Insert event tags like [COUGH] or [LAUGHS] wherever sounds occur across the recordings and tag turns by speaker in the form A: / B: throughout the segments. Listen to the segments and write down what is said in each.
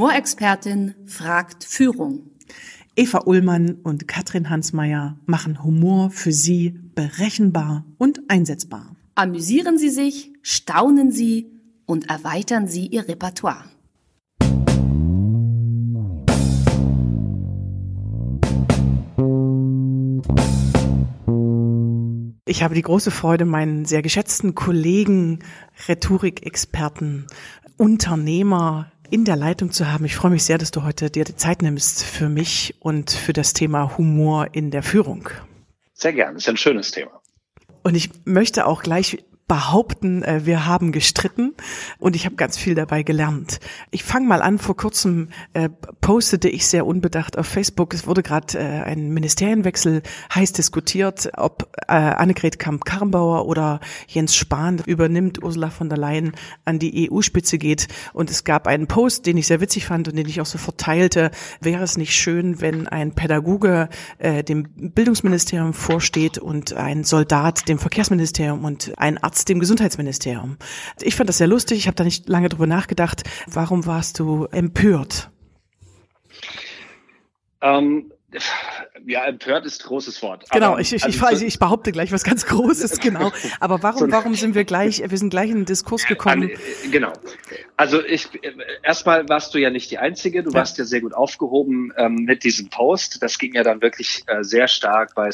A: Humorexpertin fragt Führung.
B: Eva Ullmann und Katrin Hansmeier machen Humor für Sie berechenbar und einsetzbar.
A: Amüsieren Sie sich, staunen Sie und erweitern Sie Ihr Repertoire.
B: Ich habe die große Freude, meinen sehr geschätzten Kollegen, Rhetorikexperten, Unternehmer in der Leitung zu haben. Ich freue mich sehr, dass du heute dir die Zeit nimmst für mich und für das Thema Humor in der Führung.
C: Sehr gerne, ist ein schönes Thema.
B: Und ich möchte auch gleich behaupten, äh, wir haben gestritten. Und ich habe ganz viel dabei gelernt. Ich fange mal an, vor kurzem äh, postete ich sehr unbedacht auf Facebook, es wurde gerade äh, ein Ministerienwechsel heiß diskutiert, ob äh, Annegret Kamp-Karrenbauer oder Jens Spahn übernimmt, Ursula von der Leyen an die EU-Spitze geht. Und es gab einen Post, den ich sehr witzig fand und den ich auch sofort teilte, wäre es nicht schön, wenn ein Pädagoge äh, dem Bildungsministerium vorsteht und ein Soldat dem Verkehrsministerium und ein Arzt Arzt dem Gesundheitsministerium. Ich fand das sehr lustig, ich habe da nicht lange drüber nachgedacht. Warum warst du empört?
C: Ähm, ja, empört ist großes Wort.
B: Genau, ich, ich, also, ich, ich, behaupte gleich was ganz Großes, [LAUGHS] genau. Aber warum, warum sind wir gleich, wir sind gleich in den Diskurs gekommen? An,
C: äh, genau. Also ich erstmal warst du ja nicht die Einzige, du ja. warst ja sehr gut aufgehoben ähm, mit diesem Post. Das ging ja dann wirklich äh, sehr stark bei,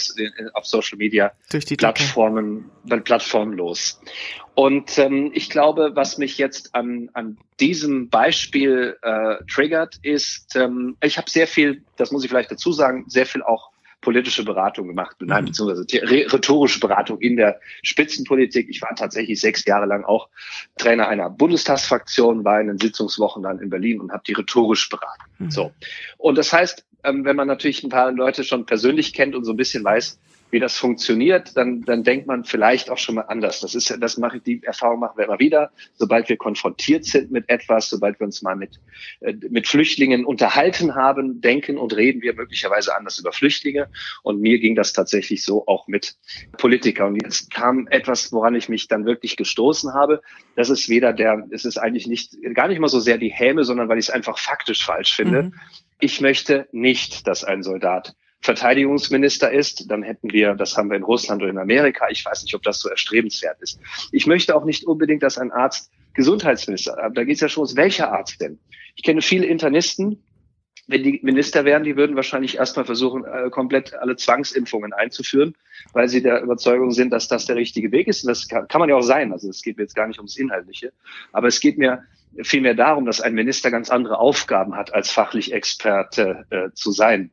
C: auf Social Media
B: Durch die
C: Plattformen, Plattformen los. Und ähm, ich glaube, was mich jetzt an, an diesem Beispiel äh, triggert, ist, ähm, ich habe sehr viel, das muss ich vielleicht dazu sagen, sehr viel auch politische Beratung gemacht, nein, mhm. beziehungsweise rhetorische Beratung in der Spitzenpolitik. Ich war tatsächlich sechs Jahre lang auch Trainer einer Bundestagsfraktion, war in den Sitzungswochen dann in Berlin und habe die rhetorisch beraten. Mhm. So. Und das heißt, ähm, wenn man natürlich ein paar Leute schon persönlich kennt und so ein bisschen weiß, wie das funktioniert, dann, dann denkt man vielleicht auch schon mal anders. Das ist, das mache ich, die Erfahrung machen wir immer wieder. Sobald wir konfrontiert sind mit etwas, sobald wir uns mal mit, äh, mit Flüchtlingen unterhalten haben, denken und reden wir möglicherweise anders über Flüchtlinge. Und mir ging das tatsächlich so auch mit Politikern. Und jetzt kam etwas, woran ich mich dann wirklich gestoßen habe. Das ist weder der, es ist eigentlich nicht, gar nicht mal so sehr die Häme, sondern weil ich es einfach faktisch falsch finde. Mhm. Ich möchte nicht, dass ein Soldat Verteidigungsminister ist, dann hätten wir, das haben wir in Russland oder in Amerika, ich weiß nicht, ob das so erstrebenswert ist. Ich möchte auch nicht unbedingt, dass ein Arzt Gesundheitsminister, da geht es ja schon aus, welcher Arzt denn? Ich kenne viele Internisten, wenn die Minister wären, die würden wahrscheinlich erstmal versuchen, äh, komplett alle Zwangsimpfungen einzuführen, weil sie der Überzeugung sind, dass das der richtige Weg ist. Und das kann, kann man ja auch sein. Also es geht mir jetzt gar nicht ums Inhaltliche. Aber es geht mir vielmehr darum, dass ein Minister ganz andere Aufgaben hat, als fachlich Experte äh, zu sein.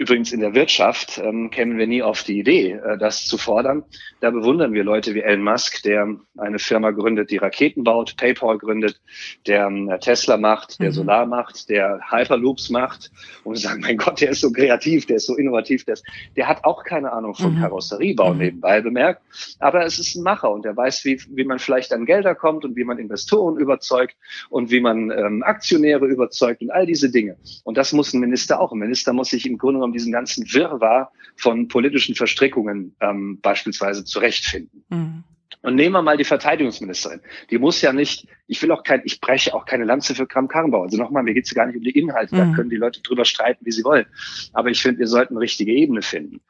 C: Übrigens in der Wirtschaft ähm, kämen wir nie auf die Idee, äh, das zu fordern. Da bewundern wir Leute wie Elon Musk, der eine Firma gründet, die Raketen baut, PayPal gründet, der äh, Tesla macht, der mhm. Solar macht, der Hyperloops macht. Und wir sagen, mein Gott, der ist so kreativ, der ist so innovativ, der, ist, der hat auch keine Ahnung von mhm. Karosseriebau mhm. nebenbei bemerkt. Aber es ist ein Macher und er weiß, wie, wie man vielleicht an Gelder kommt und wie man Investoren überzeugt und wie man ähm, Aktionäre überzeugt und all diese Dinge. Und das muss ein Minister auch. Ein Minister muss sich im Grunde genommen diesen ganzen Wirrwarr von politischen Verstrickungen ähm, beispielsweise zurechtfinden. Mhm. Und nehmen wir mal die Verteidigungsministerin. Die muss ja nicht, ich will auch kein, ich breche auch keine Lanze für Kram Karrenbauer. Also nochmal, mir geht es gar nicht um die Inhalte, mhm. da können die Leute drüber streiten, wie sie wollen. Aber ich finde, wir sollten eine richtige Ebene finden.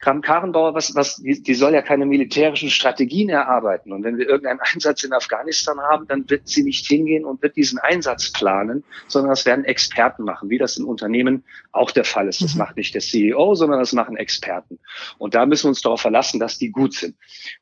C: Kram-Karrenbauer, was, was, die, die soll ja keine militärischen Strategien erarbeiten. Und wenn wir irgendeinen Einsatz in Afghanistan haben, dann wird sie nicht hingehen und wird diesen Einsatz planen, sondern das werden Experten machen, wie das in Unternehmen auch der Fall ist. Das mhm. macht nicht der CEO, sondern das machen Experten. Und da müssen wir uns darauf verlassen, dass die gut sind.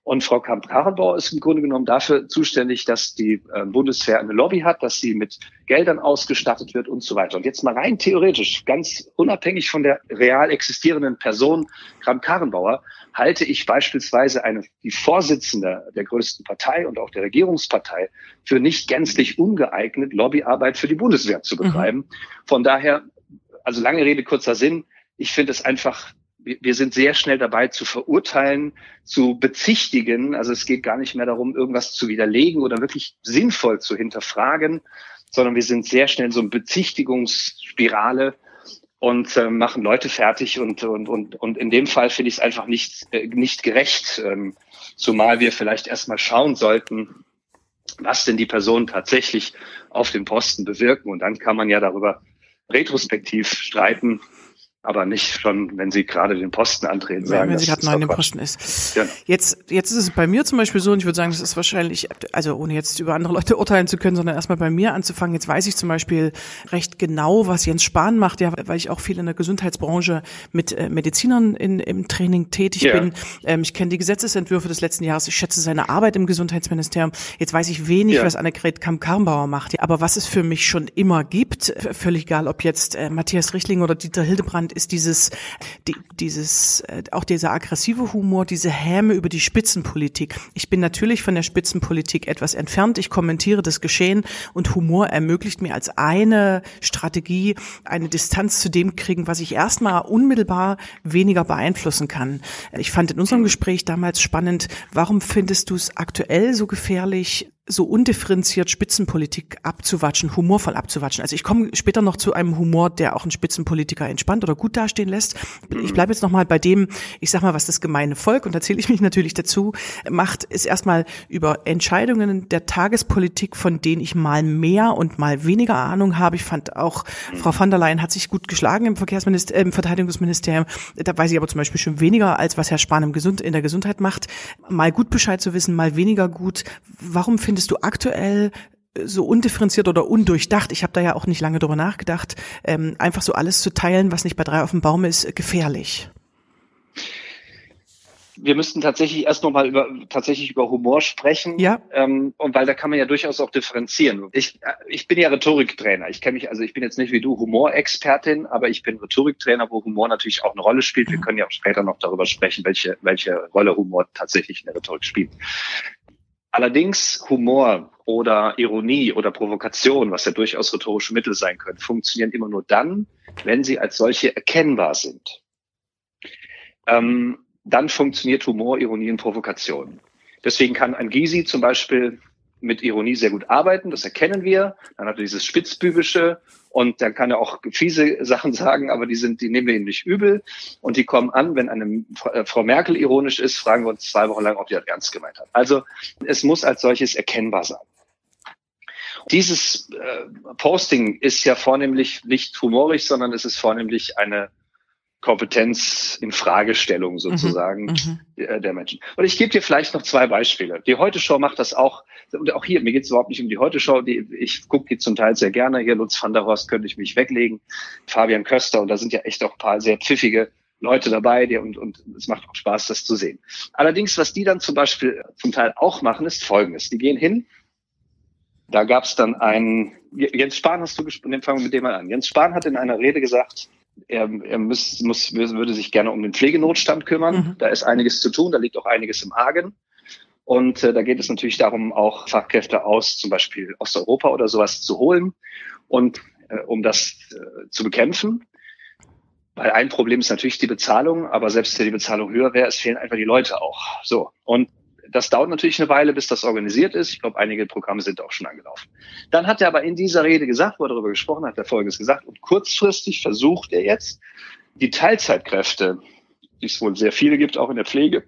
C: Und Frau Kramp-Karrenbauer ist im Grunde genommen dafür zuständig, dass die äh, Bundeswehr eine Lobby hat, dass sie mit Geldern ausgestattet wird und so weiter. Und jetzt mal rein theoretisch, ganz unabhängig von der real existierenden Person Kramp-Karrenbauer, halte ich beispielsweise eine, die Vorsitzende der größten Partei und auch der Regierungspartei für nicht gänzlich ungeeignet, Lobbyarbeit für die Bundeswehr zu betreiben. Mhm. Von daher, also lange Rede, kurzer Sinn, ich finde es einfach wir sind sehr schnell dabei zu verurteilen, zu bezichtigen. Also es geht gar nicht mehr darum, irgendwas zu widerlegen oder wirklich sinnvoll zu hinterfragen, sondern wir sind sehr schnell so eine Bezichtigungsspirale und äh, machen Leute fertig und, und, und, und in dem Fall finde ich es einfach nicht, äh, nicht gerecht, ähm, zumal wir vielleicht erstmal schauen sollten, was denn die Personen tatsächlich auf den Posten bewirken. Und dann kann man ja darüber retrospektiv streiten, aber nicht schon, wenn sie gerade den Posten antreten sagen.
B: Wenn sie gerade neu in dem Posten ist. Genau. Jetzt, jetzt ist es bei mir zum Beispiel so, und ich würde sagen, das ist wahrscheinlich, also ohne jetzt über andere Leute urteilen zu können, sondern erstmal bei mir anzufangen. Jetzt weiß ich zum Beispiel recht genau, was Jens Spahn macht, ja, weil ich auch viel in der Gesundheitsbranche mit äh, Medizinern in, im Training tätig ja. bin. Ähm, ich kenne die Gesetzesentwürfe des letzten Jahres. Ich schätze seine Arbeit im Gesundheitsministerium. Jetzt weiß ich wenig, ja. was Annegret Kamp-Karrenbauer macht. Ja, aber was es für mich schon immer gibt, völlig egal, ob jetzt äh, Matthias Richtling oder Dieter Hildebrand spannend ist dieses, die, dieses, äh, auch dieser aggressive Humor, diese Häme über die Spitzenpolitik. Ich bin natürlich von der Spitzenpolitik etwas entfernt. Ich kommentiere das Geschehen und Humor ermöglicht mir als eine Strategie eine Distanz zu dem kriegen, was ich erstmal unmittelbar weniger beeinflussen kann. Ich fand in unserem Gespräch damals spannend, warum findest du es aktuell so gefährlich, so undifferenziert Spitzenpolitik abzuwatschen, humorvoll abzuwatschen. Also ich komme später noch zu einem Humor, der auch einen Spitzenpolitiker entspannt oder gut dastehen lässt. Ich bleibe jetzt nochmal bei dem, ich sag mal, was das gemeine Volk, und da zähle ich mich natürlich dazu, macht, ist erstmal über Entscheidungen der Tagespolitik, von denen ich mal mehr und mal weniger Ahnung habe. Ich fand auch, Frau van der Leyen hat sich gut geschlagen im Verkehrsministerium, äh, im Verteidigungsministerium. Da weiß ich aber zum Beispiel schon weniger, als was Herr Spahn im Gesund, in der Gesundheit macht. Mal gut Bescheid zu wissen, mal weniger gut. Warum finde findest du aktuell äh, so undifferenziert oder undurchdacht, ich habe da ja auch nicht lange drüber nachgedacht, ähm, einfach so alles zu teilen, was nicht bei drei auf dem Baum ist, gefährlich?
C: wir müssten tatsächlich erst nochmal über tatsächlich über Humor sprechen.
B: Ja.
C: Ähm, und weil da kann man ja durchaus auch differenzieren. Ich, äh, ich bin ja Rhetoriktrainer. Ich kenne mich, also ich bin jetzt nicht wie du Humorexpertin, aber ich bin Rhetoriktrainer, wo Humor natürlich auch eine Rolle spielt. Wir mhm. können ja auch später noch darüber sprechen, welche, welche Rolle Humor tatsächlich in der Rhetorik spielt. Allerdings Humor oder Ironie oder Provokation, was ja durchaus rhetorische Mittel sein können, funktionieren immer nur dann, wenn sie als solche erkennbar sind. Ähm, dann funktioniert Humor, Ironie und Provokation. Deswegen kann ein Gysi zum Beispiel mit Ironie sehr gut arbeiten, das erkennen wir. Dann hat er dieses Spitzbübische und dann kann er auch fiese Sachen sagen, aber die sind, die nehmen wir ihm nicht übel und die kommen an, wenn eine äh, Frau Merkel ironisch ist, fragen wir uns zwei Wochen lang, ob die das ernst gemeint hat. Also es muss als solches erkennbar sein. Dieses äh, Posting ist ja vornehmlich nicht humorisch, sondern es ist vornehmlich eine Kompetenz in Fragestellung mhm, sozusagen mhm, der Menschen. Und ich gebe dir vielleicht noch zwei Beispiele. Die Heute Show macht das auch. Und auch hier, mir geht es überhaupt nicht um die Heute Show. Die, ich gucke die zum Teil sehr gerne. Hier Lutz van der Horst könnte ich mich weglegen. Fabian Köster. Und da sind ja echt auch ein paar sehr pfiffige Leute dabei, die, und, und es macht auch Spaß, das zu sehen. Allerdings, was die dann zum Beispiel zum Teil auch machen, ist Folgendes. Die gehen hin. Da gab es dann einen, Jens Spahn hast du gesprochen, fangen wir mit dem mal an. Jens Spahn hat in einer Rede gesagt, er, er muss, muss, würde sich gerne um den Pflegenotstand kümmern. Mhm. Da ist einiges zu tun, da liegt auch einiges im Argen. Und äh, da geht es natürlich darum, auch Fachkräfte aus zum Beispiel Osteuropa oder sowas zu holen und äh, um das äh, zu bekämpfen. Weil ein Problem ist natürlich die Bezahlung, aber selbst wenn die Bezahlung höher wäre, es fehlen einfach die Leute auch. So. Und das dauert natürlich eine Weile, bis das organisiert ist. Ich glaube, einige Programme sind auch schon angelaufen. Dann hat er aber in dieser Rede gesagt, wo er darüber gesprochen hat, er Folgendes gesagt. Und kurzfristig versucht er jetzt, die Teilzeitkräfte, die es wohl sehr viele gibt, auch in der Pflege,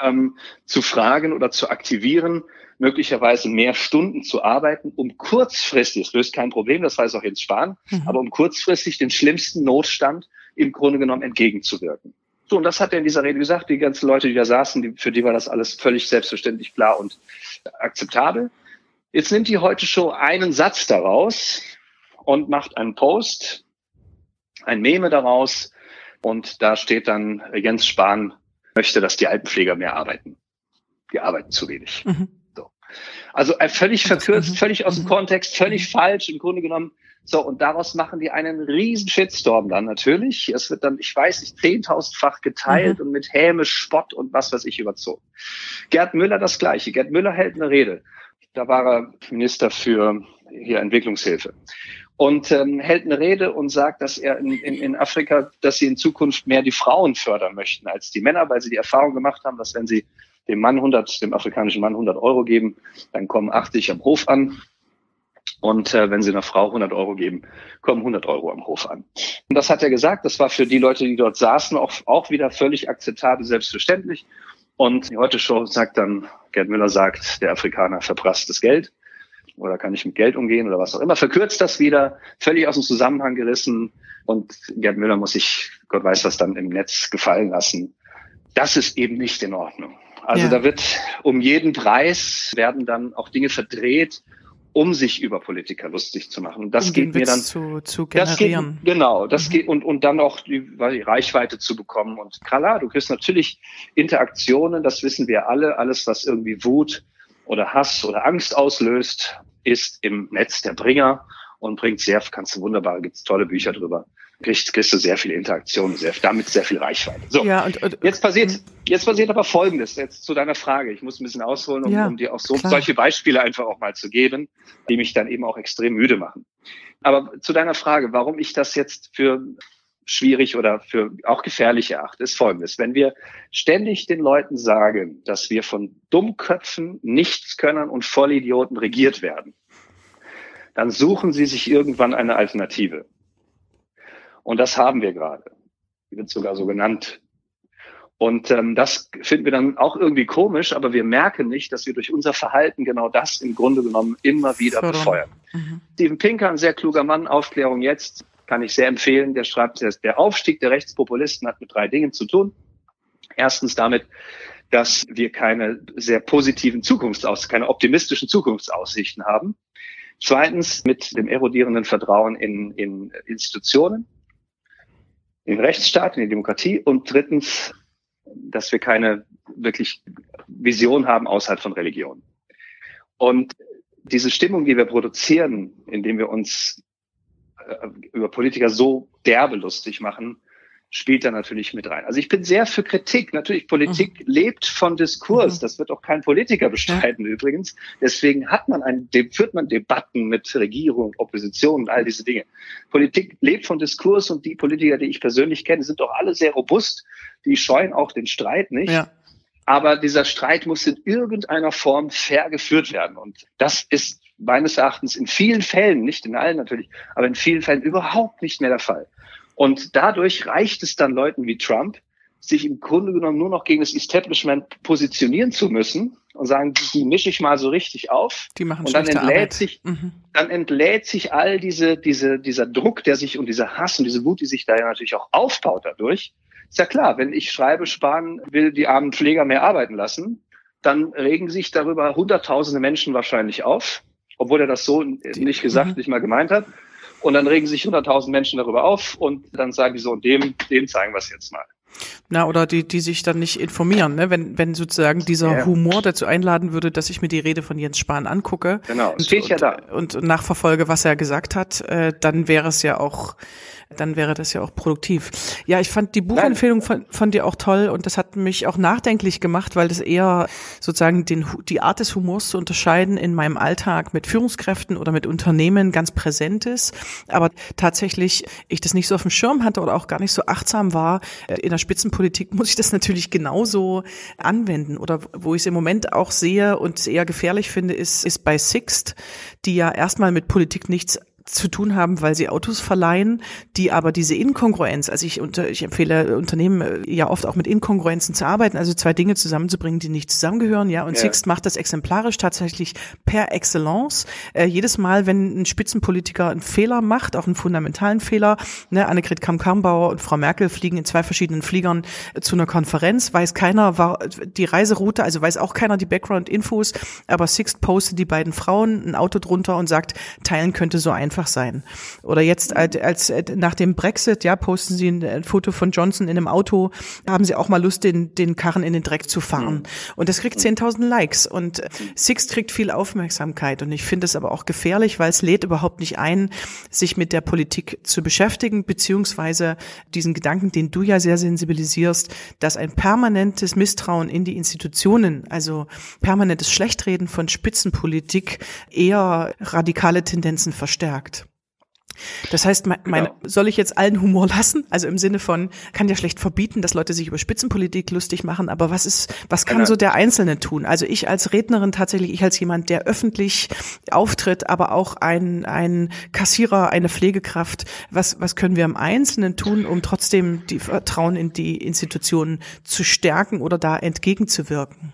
C: ähm, zu fragen oder zu aktivieren, möglicherweise mehr Stunden zu arbeiten, um kurzfristig, das löst kein Problem, das weiß auch Jens Spahn, mhm. aber um kurzfristig den schlimmsten Notstand im Grunde genommen entgegenzuwirken. So, und das hat er in dieser Rede gesagt. Die ganzen Leute, die da saßen, die, für die war das alles völlig selbstverständlich klar und akzeptabel. Jetzt nimmt die heute Show einen Satz daraus und macht einen Post, ein Meme daraus. Und da steht dann, Jens Spahn möchte, dass die Altenpfleger mehr arbeiten. Die arbeiten zu wenig. Mhm. So. Also äh, völlig verkürzt, mhm. völlig aus dem mhm. Kontext, völlig falsch. Im Grunde genommen so, und daraus machen die einen riesen Shitstorm dann natürlich. Es wird dann, ich weiß nicht, zehntausendfach geteilt mhm. und mit Häme, Spott und was weiß ich überzogen. Gerd Müller das Gleiche. Gerd Müller hält eine Rede. Da war er Minister für hier Entwicklungshilfe und ähm, hält eine Rede und sagt, dass er in, in, in Afrika, dass sie in Zukunft mehr die Frauen fördern möchten als die Männer, weil sie die Erfahrung gemacht haben, dass wenn sie dem Mann 100, dem afrikanischen Mann 100 Euro geben, dann kommen 80 am Hof an und äh, wenn Sie einer Frau 100 Euro geben, kommen 100 Euro am Hof an. Und das hat er gesagt. Das war für die Leute, die dort saßen, auch, auch wieder völlig akzeptabel, selbstverständlich. Und die Heute-Show sagt dann, Gerd Müller sagt, der Afrikaner verprasst das Geld oder kann ich mit Geld umgehen oder was auch immer, verkürzt das wieder, völlig aus dem Zusammenhang gerissen und Gerd Müller muss sich, Gott weiß was, dann im Netz gefallen lassen. Das ist eben nicht in Ordnung. Also ja. da wird um jeden Preis werden dann auch Dinge verdreht, um sich über Politiker lustig zu machen. Und das um geht mir dann
B: zu, zu generieren.
C: Das geht, genau, das mhm. geht und und dann auch die, die Reichweite zu bekommen. Und klar, du kriegst natürlich Interaktionen, das wissen wir alle. Alles, was irgendwie Wut oder Hass oder Angst auslöst, ist im Netz der Bringer und bringt sehr, kannst du wunderbar, gibt's tolle Bücher drüber kriegst, kriegst du sehr viel Interaktion, sehr, damit sehr viel Reichweite. So, ja, und, und, jetzt passiert, jetzt passiert aber Folgendes, jetzt zu deiner Frage. Ich muss ein bisschen ausholen, um, ja, um dir auch so, solche Beispiele einfach auch mal zu geben, die mich dann eben auch extrem müde machen. Aber zu deiner Frage, warum ich das jetzt für schwierig oder für auch gefährlich erachte, ist folgendes. Wenn wir ständig den Leuten sagen, dass wir von Dummköpfen, Nichtskönnern und Vollidioten regiert werden, dann suchen sie sich irgendwann eine Alternative. Und das haben wir gerade. Die wird sogar so genannt. Und ähm, das finden wir dann auch irgendwie komisch, aber wir merken nicht, dass wir durch unser Verhalten genau das im Grunde genommen immer wieder Fördern. befeuern. Mhm. Steven Pinker, ein sehr kluger Mann, Aufklärung jetzt, kann ich sehr empfehlen. Der schreibt, der Aufstieg der Rechtspopulisten hat mit drei Dingen zu tun. Erstens damit, dass wir keine sehr positiven Zukunftsaus, keine optimistischen Zukunftsaussichten haben. Zweitens mit dem erodierenden Vertrauen in, in Institutionen in den Rechtsstaat, in die Demokratie und drittens, dass wir keine wirklich Vision haben außerhalb von Religion. Und diese Stimmung, die wir produzieren, indem wir uns äh, über Politiker so derbe lustig machen, spielt da natürlich mit rein. Also ich bin sehr für Kritik. Natürlich, Politik mhm. lebt von Diskurs. Mhm. Das wird auch kein Politiker bestreiten ja. übrigens. Deswegen hat man ein, führt man Debatten mit Regierung, Opposition und all diese Dinge. Politik lebt von Diskurs und die Politiker, die ich persönlich kenne, sind doch alle sehr robust. Die scheuen auch den Streit nicht. Ja. Aber dieser Streit muss in irgendeiner Form fair geführt werden. Und das ist meines Erachtens in vielen Fällen, nicht in allen natürlich, aber in vielen Fällen überhaupt nicht mehr der Fall. Und dadurch reicht es dann Leuten wie Trump, sich im Grunde genommen nur noch gegen das Establishment positionieren zu müssen und sagen, die mische ich mal so richtig auf.
B: Die machen
C: und dann entlädt
B: Arbeit.
C: sich, mhm. dann entlädt sich all diese, diese, dieser Druck, der sich und dieser Hass und diese Wut, die sich da ja natürlich auch aufbaut dadurch. Ist ja klar, wenn ich schreibe, Spahn will die armen Pfleger mehr arbeiten lassen, dann regen sich darüber hunderttausende Menschen wahrscheinlich auf, obwohl er das so die, nicht gesagt, mhm. nicht mal gemeint hat. Und dann regen sich 100.000 Menschen darüber auf und dann sagen die so, dem, dem zeigen wir es jetzt mal.
B: Na, oder die, die sich dann nicht informieren, ne? Wenn, wenn sozusagen dieser ja. Humor dazu einladen würde, dass ich mir die Rede von Jens Spahn angucke.
C: Genau, und, steht ja da.
B: Und, und nachverfolge, was er gesagt hat, äh, dann wäre es ja auch dann wäre das ja auch produktiv. Ja, ich fand die Buchempfehlung von, von dir auch toll und das hat mich auch nachdenklich gemacht, weil das eher sozusagen den, die Art des Humors zu unterscheiden in meinem Alltag mit Führungskräften oder mit Unternehmen ganz präsent ist. Aber tatsächlich ich das nicht so auf dem Schirm hatte oder auch gar nicht so achtsam war. In der Spitzenpolitik muss ich das natürlich genauso anwenden. Oder wo ich es im Moment auch sehe und eher gefährlich finde, ist, ist bei Sixt, die ja erstmal mit Politik nichts zu tun haben, weil sie Autos verleihen, die aber diese Inkongruenz, also ich, unter, ich empfehle Unternehmen äh, ja oft auch mit Inkongruenzen zu arbeiten, also zwei Dinge zusammenzubringen, die nicht zusammengehören, ja, und ja. Sixt macht das exemplarisch tatsächlich per Excellence. Äh, jedes Mal, wenn ein Spitzenpolitiker einen Fehler macht, auch einen fundamentalen Fehler, ne, Annegret Kamm-Karrenbauer und Frau Merkel fliegen in zwei verschiedenen Fliegern äh, zu einer Konferenz, weiß keiner war die Reiseroute, also weiß auch keiner die Background-Infos, aber Sixt postet die beiden Frauen ein Auto drunter und sagt, teilen könnte so einfach einfach sein. Oder jetzt als, als nach dem Brexit, ja, posten Sie ein Foto von Johnson in einem Auto, haben Sie auch mal Lust, den, den Karren in den Dreck zu fahren. Und das kriegt 10.000 Likes und Six kriegt viel Aufmerksamkeit und ich finde es aber auch gefährlich, weil es lädt überhaupt nicht ein, sich mit der Politik zu beschäftigen, beziehungsweise diesen Gedanken, den du ja sehr sensibilisierst, dass ein permanentes Misstrauen in die Institutionen, also permanentes Schlechtreden von Spitzenpolitik eher radikale Tendenzen verstärkt. Das heißt, mein, mein, genau. soll ich jetzt allen Humor lassen? Also im Sinne von, kann ja schlecht verbieten, dass Leute sich über Spitzenpolitik lustig machen, aber was ist, was kann genau. so der Einzelne tun? Also ich als Rednerin tatsächlich, ich als jemand, der öffentlich auftritt, aber auch ein, ein Kassierer, eine Pflegekraft, was, was können wir im Einzelnen tun, um trotzdem die Vertrauen in die Institutionen zu stärken oder da entgegenzuwirken?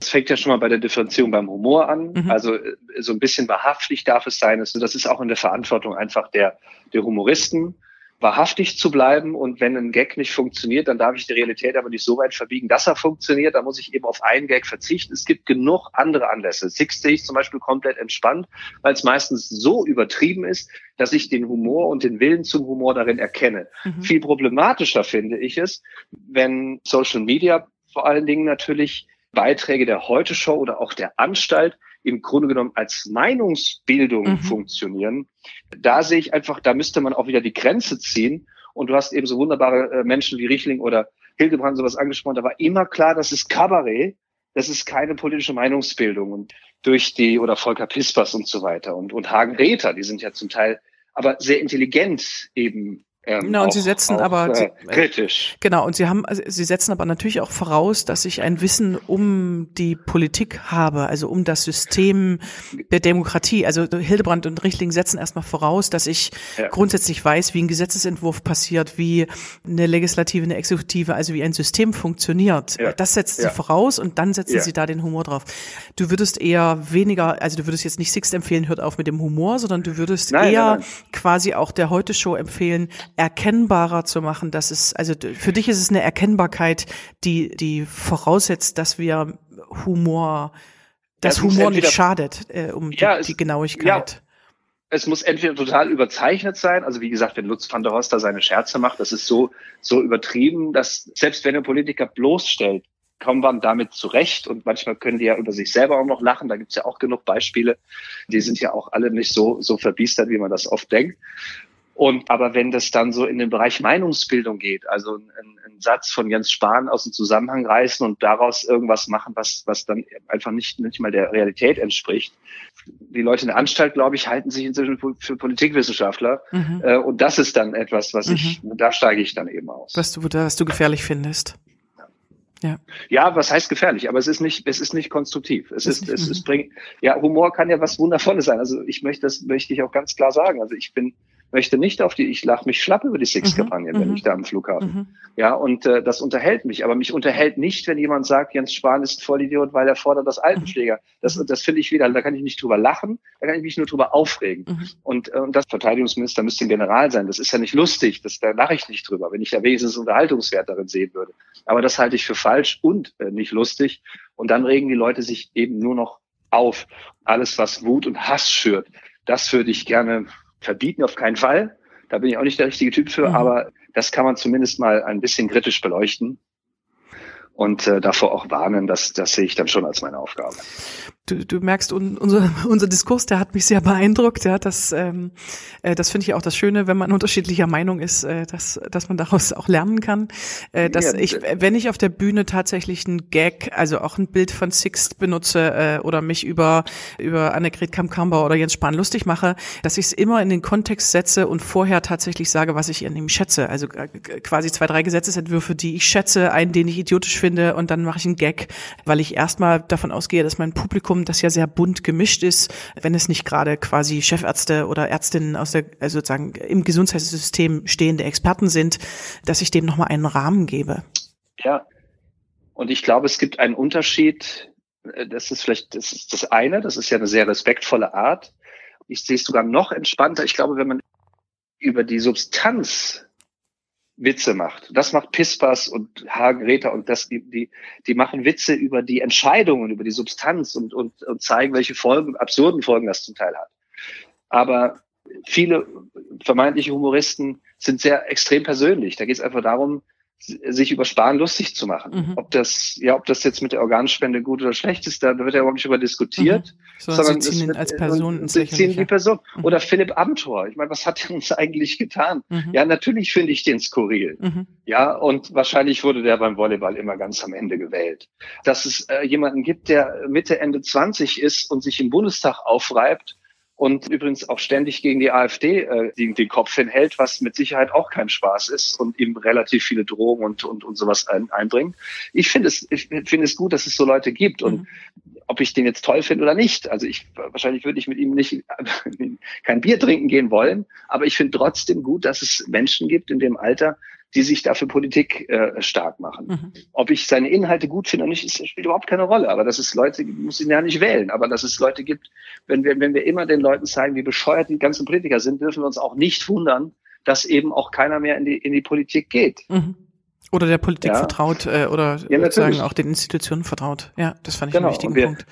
C: Es fängt ja schon mal bei der Differenzierung beim Humor an. Mhm. Also äh, so ein bisschen wahrhaftig darf es sein. Das ist auch in der Verantwortung einfach der, der Humoristen, wahrhaftig zu bleiben. Und wenn ein Gag nicht funktioniert, dann darf ich die Realität aber nicht so weit verbiegen, dass er funktioniert. Da muss ich eben auf einen Gag verzichten. Es gibt genug andere Anlässe. Six sehe ich zum Beispiel komplett entspannt, weil es meistens so übertrieben ist, dass ich den Humor und den Willen zum Humor darin erkenne. Mhm. Viel problematischer finde ich es, wenn Social Media vor allen Dingen natürlich Beiträge der Heute Show oder auch der Anstalt im Grunde genommen als Meinungsbildung mhm. funktionieren. Da sehe ich einfach, da müsste man auch wieder die Grenze ziehen. Und du hast eben so wunderbare äh, Menschen wie Richling oder Hildebrand sowas angesprochen. Da war immer klar, das ist Kabarett. Das ist keine politische Meinungsbildung. Und durch die, oder Volker Pispers und so weiter und, und Hagen Räther, die sind ja zum Teil aber sehr intelligent eben
B: ähm, genau, und sie setzen auch, aber
C: äh, kritisch.
B: Genau, und sie haben, also sie setzen aber natürlich auch voraus, dass ich ein Wissen um die Politik habe, also um das System der Demokratie. Also Hildebrand und Richtling setzen erstmal voraus, dass ich ja. grundsätzlich weiß, wie ein Gesetzesentwurf passiert, wie eine Legislative, eine Exekutive, also wie ein System funktioniert. Ja. Das setzt ja. sie voraus und dann setzen sie da den Humor drauf. Du würdest eher weniger, also du würdest jetzt nicht Sixt empfehlen, hört auf mit dem Humor, sondern du würdest nein, eher nein, nein. quasi auch der Heute-Show empfehlen, erkennbarer zu machen, dass es, also für dich ist es eine Erkennbarkeit, die, die voraussetzt, dass wir Humor, dass ja, Humor nicht schadet, äh, um ja, die, es, die, Genauigkeit. Ja,
C: es muss entweder total überzeichnet sein, also wie gesagt, wenn Lutz van der Horst da seine Scherze macht, das ist so, so übertrieben, dass selbst wenn ein Politiker bloßstellt, kommen wir damit zurecht und manchmal können die ja über sich selber auch noch lachen. Da gibt's ja auch genug Beispiele. Die sind ja auch alle nicht so, so verbiestert, wie man das oft denkt. Und aber wenn das dann so in den Bereich Meinungsbildung geht, also ein, ein Satz von Jens Spahn aus dem Zusammenhang reißen und daraus irgendwas machen, was, was dann einfach nicht, nicht mal der Realität entspricht. Die Leute in der Anstalt, glaube ich, halten sich inzwischen für Politikwissenschaftler. Mhm. Äh, und das ist dann etwas, was ich, mhm. da steige ich dann eben aus.
B: Was du, was du gefährlich findest.
C: Ja. ja, was heißt gefährlich? Aber es ist nicht, es ist nicht konstruktiv. Es ist, es, es mhm. bringt, ja, Humor kann ja was Wundervolles sein. Also ich möchte, das möchte ich auch ganz klar sagen. Also ich bin, möchte nicht auf die, ich lache mich schlapp über die Six-Kampagnen, mhm, wenn mhm. ich da am Flughafen. Mhm. Ja, und äh, das unterhält mich. Aber mich unterhält nicht, wenn jemand sagt, Jens Spahn ist Vollidiot, weil er fordert das Altenpfleger. Das, das finde ich wieder, da kann ich nicht drüber lachen, da kann ich mich nur drüber aufregen. Mhm. Und, äh, und das Verteidigungsminister müsste ein General sein. Das ist ja nicht lustig, das, da lache ich nicht drüber, wenn ich da wenigstens Unterhaltungswert darin sehen würde. Aber das halte ich für falsch und äh, nicht lustig. Und dann regen die Leute sich eben nur noch auf. Alles, was Wut und Hass schürt, das würde ich gerne verbieten auf keinen Fall. Da bin ich auch nicht der richtige Typ für, mhm. aber das kann man zumindest mal ein bisschen kritisch beleuchten und äh, davor auch warnen, das, das sehe ich dann schon als meine Aufgabe.
B: Du, du merkst, un, unser, [LAUGHS] unser Diskurs, der hat mich sehr beeindruckt. Ja, das, ähm, äh, das finde ich auch das Schöne, wenn man [LAUGHS] unterschiedlicher Meinung ist, äh, dass, dass man daraus auch lernen kann. Äh, dass ja, ich, wenn ich auf der Bühne tatsächlich ein Gag, also auch ein Bild von Sixt benutze äh, oder mich über über Annegret Kamp-Kambauer oder Jens Spahn lustig mache, dass ich es immer in den Kontext setze und vorher tatsächlich sage, was ich an ihm schätze. Also äh, quasi zwei, drei Gesetzesentwürfe, die ich schätze, einen, den ich idiotisch finde, und dann mache ich einen Gag, weil ich erstmal davon ausgehe, dass mein Publikum Publikum, das ja sehr bunt gemischt ist, wenn es nicht gerade quasi Chefärzte oder Ärztinnen aus der, also sozusagen im Gesundheitssystem stehende Experten sind, dass ich dem nochmal einen Rahmen gebe.
C: Ja. Und ich glaube, es gibt einen Unterschied. Äh, das ist vielleicht, das ist das eine. Das ist ja eine sehr respektvolle Art. Ich sehe es sogar noch entspannter. Ich glaube, wenn man über die Substanz Witze macht. Das macht Pispas und Hagen und das, die, die, die machen Witze über die Entscheidungen, über die Substanz und, und, und zeigen, welche Folgen, absurden Folgen das zum Teil hat. Aber viele vermeintliche Humoristen sind sehr extrem persönlich. Da geht es einfach darum, sich über Sparen lustig zu machen. Mhm. Ob das, ja, ob das jetzt mit der Organspende gut oder schlecht ist, da wird ja überhaupt nicht über diskutiert. Mhm.
B: So, sondern sie ziehen ihn als Person ins
C: sie ziehen die Person. Mhm. Oder Philipp Amthor. Ich meine, was hat er uns eigentlich getan? Mhm. Ja, natürlich finde ich den skurril. Mhm. Ja, und wahrscheinlich wurde der beim Volleyball immer ganz am Ende gewählt. Dass es äh, jemanden gibt, der Mitte, Ende 20 ist und sich im Bundestag aufreibt und übrigens auch ständig gegen die AfD äh, den, den Kopf hinhält, was mit Sicherheit auch kein Spaß ist und ihm relativ viele Drogen und, und, und sowas ein, einbringt. Ich finde es, ich finde es gut, dass es so Leute gibt und mhm. ob ich den jetzt toll finde oder nicht. Also ich, wahrscheinlich würde ich mit ihm nicht [LAUGHS] kein Bier trinken gehen wollen, aber ich finde trotzdem gut, dass es Menschen gibt in dem Alter, die sich dafür Politik äh, stark machen. Mhm. Ob ich seine Inhalte gut finde oder nicht, ist, spielt überhaupt keine Rolle. Aber dass es Leute, muss ich ja nicht wählen, aber dass es Leute gibt, wenn wir, wenn wir immer den Leuten zeigen, wie bescheuert die ganzen Politiker sind, dürfen wir uns auch nicht wundern, dass eben auch keiner mehr in die, in die Politik geht.
B: Mhm. Oder der Politik ja. vertraut äh, oder ja, sozusagen auch den Institutionen vertraut. Ja, das fand ich genau. einen wichtigen
C: und wir,
B: Punkt.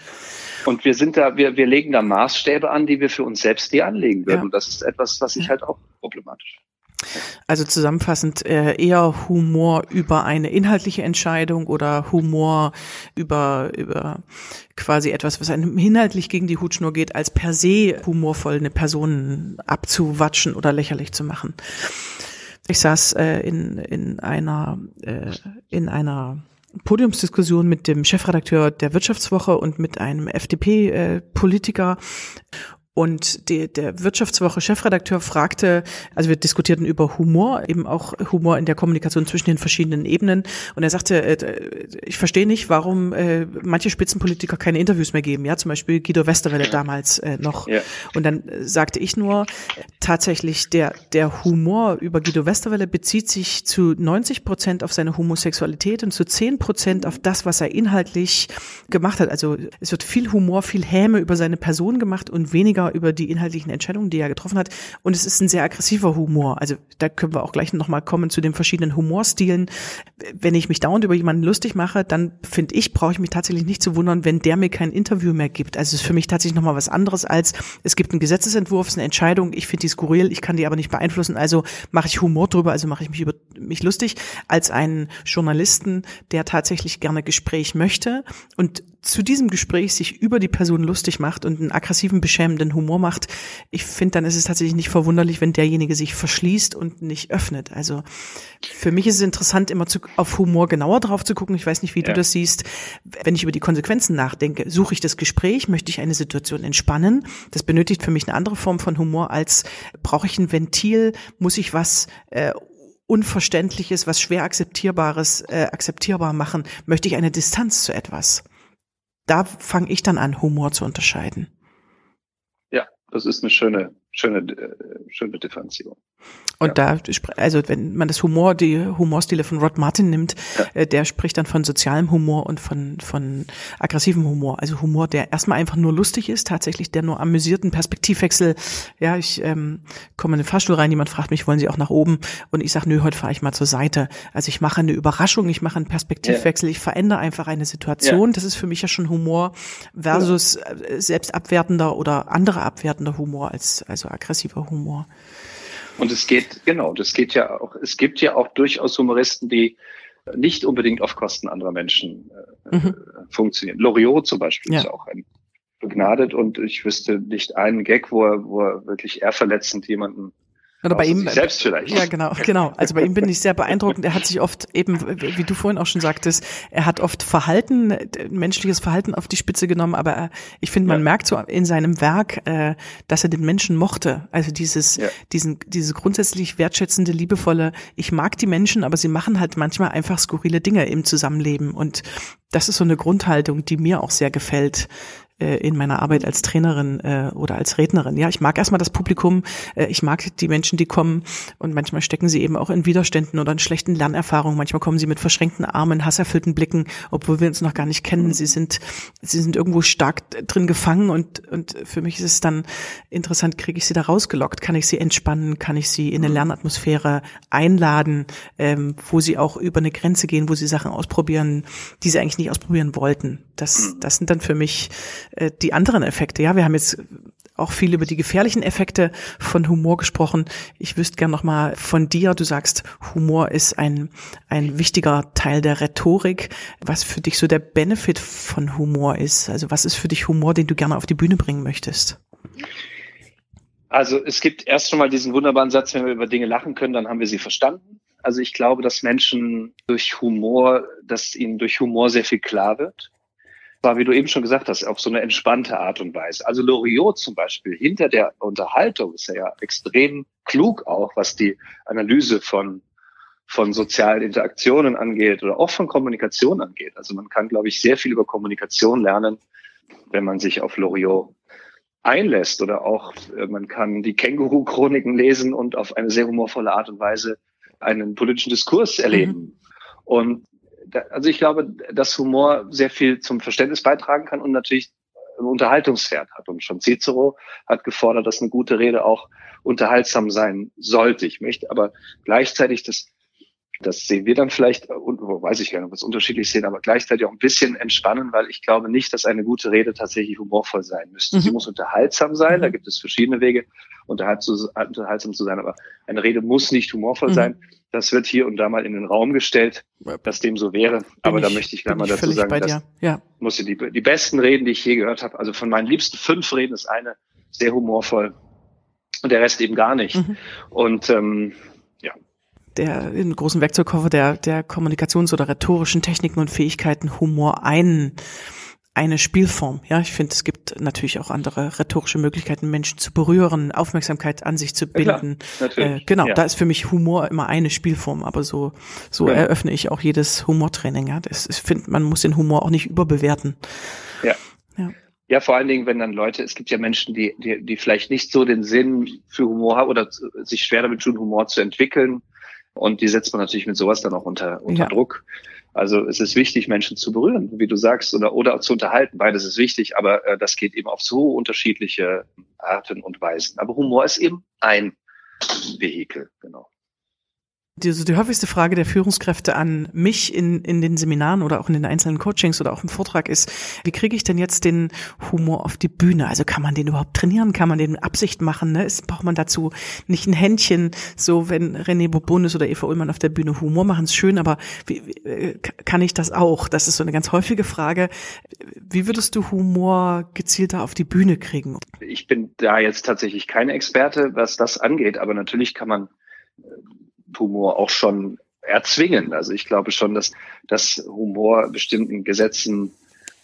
C: Und wir sind da, wir, wir legen da Maßstäbe an, die wir für uns selbst nie anlegen würden. Ja. Und das ist etwas, was ich halt auch problematisch
B: also zusammenfassend äh, eher Humor über eine inhaltliche Entscheidung oder Humor über über quasi etwas, was einem inhaltlich gegen die Hutschnur geht, als per se humorvoll eine Person abzuwatschen oder lächerlich zu machen. Ich saß äh, in in einer äh, in einer Podiumsdiskussion mit dem Chefredakteur der Wirtschaftswoche und mit einem FDP-Politiker und die, der Wirtschaftswoche Chefredakteur fragte, also wir diskutierten über Humor, eben auch Humor in der Kommunikation zwischen den verschiedenen Ebenen. Und er sagte, äh, ich verstehe nicht, warum äh, manche Spitzenpolitiker keine Interviews mehr geben. Ja, zum Beispiel Guido Westerwelle damals äh, noch. Ja. Und dann sagte ich nur, tatsächlich der, der Humor über Guido Westerwelle bezieht sich zu 90 Prozent auf seine Homosexualität und zu 10 Prozent auf das, was er inhaltlich gemacht hat. Also es wird viel Humor, viel Häme über seine Person gemacht und weniger weniger über die inhaltlichen Entscheidungen, die er getroffen hat. Und es ist ein sehr aggressiver Humor. Also da können wir auch gleich nochmal kommen zu den verschiedenen Humorstilen. Wenn ich mich dauernd über jemanden lustig mache, dann finde ich, brauche ich mich tatsächlich nicht zu wundern, wenn der mir kein Interview mehr gibt. Also es ist für mich tatsächlich nochmal was anderes als, es gibt einen Gesetzesentwurf, es ist eine Entscheidung, ich finde die skurril, ich kann die aber nicht beeinflussen, also mache ich Humor drüber, also mache ich mich über mich lustig, als einen Journalisten, der tatsächlich gerne Gespräch möchte und zu diesem Gespräch sich über die Person lustig macht und einen aggressiven, beschämenden Humor macht, ich finde, dann ist es tatsächlich nicht verwunderlich, wenn derjenige sich verschließt und nicht öffnet. Also für mich ist es interessant, immer zu, auf Humor genauer drauf zu gucken. Ich weiß nicht, wie ja. du das siehst. Wenn ich über die Konsequenzen nachdenke, suche ich das Gespräch, möchte ich eine Situation entspannen. Das benötigt für mich eine andere Form von Humor als brauche ich ein Ventil, muss ich was äh, Unverständliches, was schwer akzeptierbares äh, akzeptierbar machen, möchte ich eine Distanz zu etwas da fange ich dann an, Humor zu unterscheiden.
C: Ja, das ist eine schöne, schöne, äh, schöne Differenzierung.
B: Und ja. da, also wenn man das Humor, die Humorstile von Rod Martin nimmt, ja. äh, der spricht dann von sozialem Humor und von, von aggressivem Humor. Also Humor, der erstmal einfach nur lustig ist, tatsächlich der nur amüsierten Perspektivwechsel. Ja, ich ähm, komme in den Fahrstuhl rein, jemand fragt mich, wollen Sie auch nach oben? Und ich sage, nö, heute fahre ich mal zur Seite. Also ich mache eine Überraschung, ich mache einen Perspektivwechsel, ja. ich verändere einfach eine Situation. Das ist für mich ja schon Humor versus äh, selbstabwertender oder andere abwertender Humor als also aggressiver Humor.
C: Und es geht, genau, das geht ja auch, es gibt ja auch durchaus Humoristen, die nicht unbedingt auf Kosten anderer Menschen äh, mhm. funktionieren. Loriot zum Beispiel ja. ist auch ein begnadet und ich wüsste nicht einen Gag, wo er, wo er wirklich eher verletzend jemanden
B: oder bei ihm selbst vielleicht. Ja, genau, genau. Also bei ihm bin ich sehr beeindruckend. Er hat sich oft eben, wie du vorhin auch schon sagtest, er hat oft Verhalten, menschliches Verhalten auf die Spitze genommen, aber ich finde, man ja. merkt so in seinem Werk, äh, dass er den Menschen mochte. Also dieses, ja. diesen, dieses grundsätzlich wertschätzende, liebevolle, ich mag die Menschen, aber sie machen halt manchmal einfach skurrile Dinge im Zusammenleben. Und das ist so eine Grundhaltung, die mir auch sehr gefällt äh, in meiner Arbeit als Trainerin äh, oder als Rednerin. Ja, ich mag erstmal das Publikum, äh, ich mag die Menschen, die kommen und manchmal stecken sie eben auch in Widerständen oder in schlechten Lernerfahrungen. Manchmal kommen sie mit verschränkten Armen, hasserfüllten Blicken, obwohl wir uns noch gar nicht kennen. Sie sind, sie sind irgendwo stark drin gefangen und, und für mich ist es dann interessant, kriege ich sie da rausgelockt? Kann ich sie entspannen? Kann ich sie in eine Lernatmosphäre einladen, ähm, wo sie auch über eine Grenze gehen, wo sie Sachen ausprobieren, die sie eigentlich nicht ausprobieren wollten? Das, das sind dann für mich äh, die anderen Effekte. Ja, wir haben jetzt auch viel über die gefährlichen Effekte von Humor gesprochen. Ich wüsste gern noch mal von dir. Du sagst, Humor ist ein, ein wichtiger Teil der Rhetorik. Was für dich so der Benefit von Humor ist? Also was ist für dich Humor, den du gerne auf die Bühne bringen möchtest?
C: Also es gibt erst schon mal diesen wunderbaren Satz, wenn wir über Dinge lachen können, dann haben wir sie verstanden. Also ich glaube, dass Menschen durch Humor, dass ihnen durch Humor sehr viel klar wird war, wie du eben schon gesagt hast, auf so eine entspannte Art und Weise. Also Loriot zum Beispiel, hinter der Unterhaltung ist er ja extrem klug auch, was die Analyse von, von sozialen Interaktionen angeht oder auch von Kommunikation angeht. Also man kann, glaube ich, sehr viel über Kommunikation lernen, wenn man sich auf Loriot einlässt oder auch äh, man kann die Känguru-Chroniken lesen und auf eine sehr humorvolle Art und Weise einen politischen Diskurs erleben. Mhm. Und also ich glaube, dass Humor sehr viel zum Verständnis beitragen kann und natürlich einen Unterhaltungswert hat. Und schon Cicero hat gefordert, dass eine gute Rede auch unterhaltsam sein sollte. Ich möchte aber gleichzeitig das das sehen wir dann vielleicht, und weiß ich gar nicht, ob wir es unterschiedlich sehen, aber gleichzeitig auch ein bisschen entspannen, weil ich glaube nicht, dass eine gute Rede tatsächlich humorvoll sein müsste. Mhm. Sie muss unterhaltsam sein, mhm. da gibt es verschiedene Wege, unterhaltsam zu sein, aber eine Rede muss nicht humorvoll mhm. sein. Das wird hier und da mal in den Raum gestellt, dass dem so wäre. Bin aber ich, da möchte ich gleich mal dazu sagen, dass ja. muss die, die besten Reden, die ich je gehört habe, also von meinen liebsten fünf Reden ist eine sehr humorvoll und der Rest eben gar nicht. Mhm. Und ähm,
B: der in großen Werkzeugkoffer der, der Kommunikations- oder rhetorischen Techniken und Fähigkeiten Humor ein, eine Spielform. Ja, ich finde, es gibt natürlich auch andere rhetorische Möglichkeiten, Menschen zu berühren, Aufmerksamkeit an sich zu binden. Ja, äh, genau, ja. da ist für mich Humor immer eine Spielform, aber so, so ja. eröffne ich auch jedes Humortraining. Ja, das, ich finde, man muss den Humor auch nicht überbewerten.
C: Ja. ja. Ja, vor allen Dingen, wenn dann Leute, es gibt ja Menschen, die, die, die vielleicht nicht so den Sinn für Humor haben oder sich schwer damit tun, Humor zu entwickeln und die setzt man natürlich mit sowas dann auch unter, unter. Druck. Also es ist wichtig, Menschen zu berühren, wie du sagst, oder, oder zu unterhalten. Beides ist wichtig, aber äh, das geht eben auf so unterschiedliche Arten und Weisen. Aber Humor ist eben ein Vehikel, genau
B: die, die häufigste Frage der Führungskräfte an mich in, in den Seminaren oder auch in den einzelnen Coachings oder auch im Vortrag ist, wie kriege ich denn jetzt den Humor auf die Bühne? Also kann man den überhaupt trainieren? Kann man den Absicht machen? Ne? Ist, braucht man dazu nicht ein Händchen? So, wenn René Bourbonus oder Eva Ullmann auf der Bühne Humor machen, ist schön, aber wie, wie, äh, kann ich das auch? Das ist so eine ganz häufige Frage. Wie würdest du Humor gezielter auf die Bühne kriegen?
C: Ich bin da jetzt tatsächlich keine Experte, was das angeht, aber natürlich kann man Humor auch schon erzwingen. Also ich glaube schon, dass, dass Humor bestimmten Gesetzen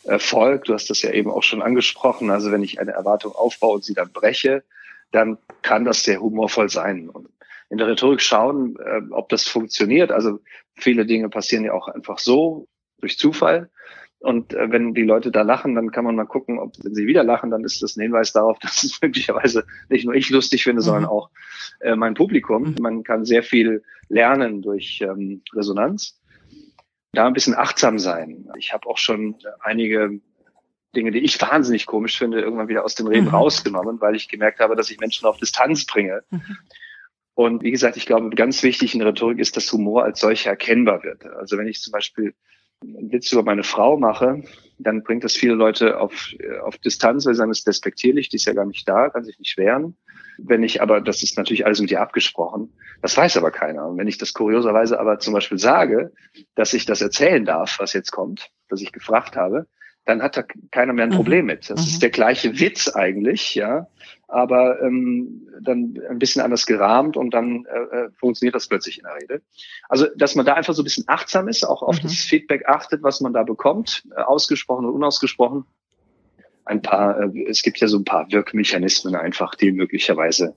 C: äh, folgt. Du hast das ja eben auch schon angesprochen. Also wenn ich eine Erwartung aufbaue und sie dann breche, dann kann das sehr humorvoll sein. Und in der Rhetorik schauen, äh, ob das funktioniert. Also viele Dinge passieren ja auch einfach so durch Zufall. Und äh, wenn die Leute da lachen, dann kann man mal gucken, ob wenn sie wieder lachen, dann ist das ein Hinweis darauf, [LAUGHS] dass es möglicherweise nicht nur ich lustig finde, mhm. sondern auch äh, mein Publikum. Mhm. Man kann sehr viel lernen durch ähm, Resonanz. Da ein bisschen achtsam sein. Ich habe auch schon einige Dinge, die ich wahnsinnig komisch finde, irgendwann wieder aus den Reden mhm. rausgenommen, weil ich gemerkt habe, dass ich Menschen auf Distanz bringe. Mhm. Und wie gesagt, ich glaube, ganz wichtig in der Rhetorik ist, dass Humor als solcher erkennbar wird. Also wenn ich zum Beispiel einen Witz über meine Frau mache, dann bringt das viele Leute auf, auf Distanz, weil sie sagen, es ist despektierlich, die ist ja gar nicht da, kann sich nicht wehren. Wenn ich aber, das ist natürlich alles mit ihr abgesprochen, das weiß aber keiner. Und wenn ich das kurioserweise aber zum Beispiel sage, dass ich das erzählen darf, was jetzt kommt, dass ich gefragt habe, dann hat da keiner mehr ein mhm. Problem mit. Das mhm. ist der gleiche Witz eigentlich, ja, aber ähm, dann ein bisschen anders gerahmt und dann äh, äh, funktioniert das plötzlich in der Rede. Also, dass man da einfach so ein bisschen achtsam ist, auch auf mhm. das Feedback achtet, was man da bekommt, äh, ausgesprochen und unausgesprochen. Ein paar, äh, es gibt ja so ein paar Wirkmechanismen einfach, die möglicherweise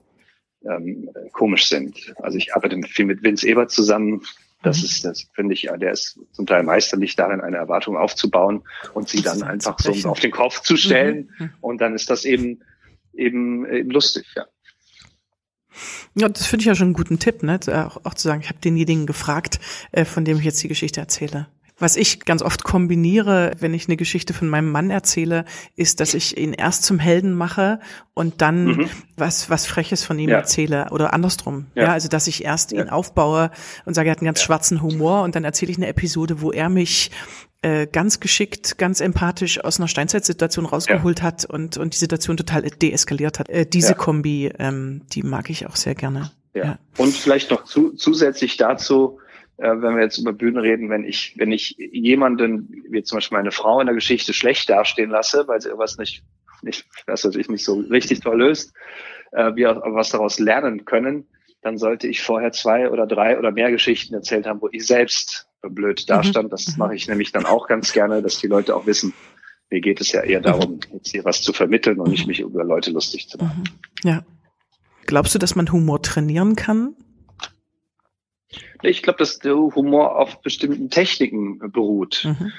C: ähm, komisch sind. Also ich arbeite viel mit Vince Ebert zusammen. Das mhm. ist, das finde ich, ja, der ist zum Teil meisterlich darin, eine Erwartung aufzubauen und sie dann einfach so auf den Kopf zu stellen. Mhm. Und dann ist das eben eben, eben lustig, ja.
B: Ja, das finde ich ja schon einen guten Tipp, ne? Auch, auch zu sagen, ich habe denjenigen gefragt, äh, von dem ich jetzt die Geschichte erzähle. Was ich ganz oft kombiniere, wenn ich eine Geschichte von meinem Mann erzähle, ist, dass ich ihn erst zum Helden mache und dann mhm. was, was Freches von ihm ja. erzähle oder andersrum. Ja. ja. also dass ich erst ja. ihn aufbaue und sage, er hat einen ganz schwarzen Humor und dann erzähle ich eine Episode, wo er mich äh, ganz geschickt, ganz empathisch aus einer Steinzeitsituation rausgeholt hat und, und die Situation total deeskaliert hat. Äh, diese. Kombi, ähm, die mag ich auch sehr gerne.
C: Ja. Und vielleicht noch zu, zusätzlich dazu, wenn wir jetzt über Bühnen reden, wenn ich, wenn ich jemanden, wie zum Beispiel meine Frau in der Geschichte schlecht dastehen lasse, weil sie irgendwas nicht, nicht, was natürlich nicht so richtig toll löst, äh, wir was daraus lernen können, dann sollte ich vorher zwei oder drei oder mehr Geschichten erzählt haben, wo ich selbst blöd dastand. Das mhm. mache ich nämlich dann auch ganz gerne, dass die Leute auch wissen, Mir geht es ja eher darum, mhm. jetzt hier was zu vermitteln und nicht mich über Leute lustig zu machen.
B: Mhm. Ja. Glaubst du, dass man Humor trainieren kann?
C: Ich glaube, dass der Humor auf bestimmten Techniken beruht. Mhm.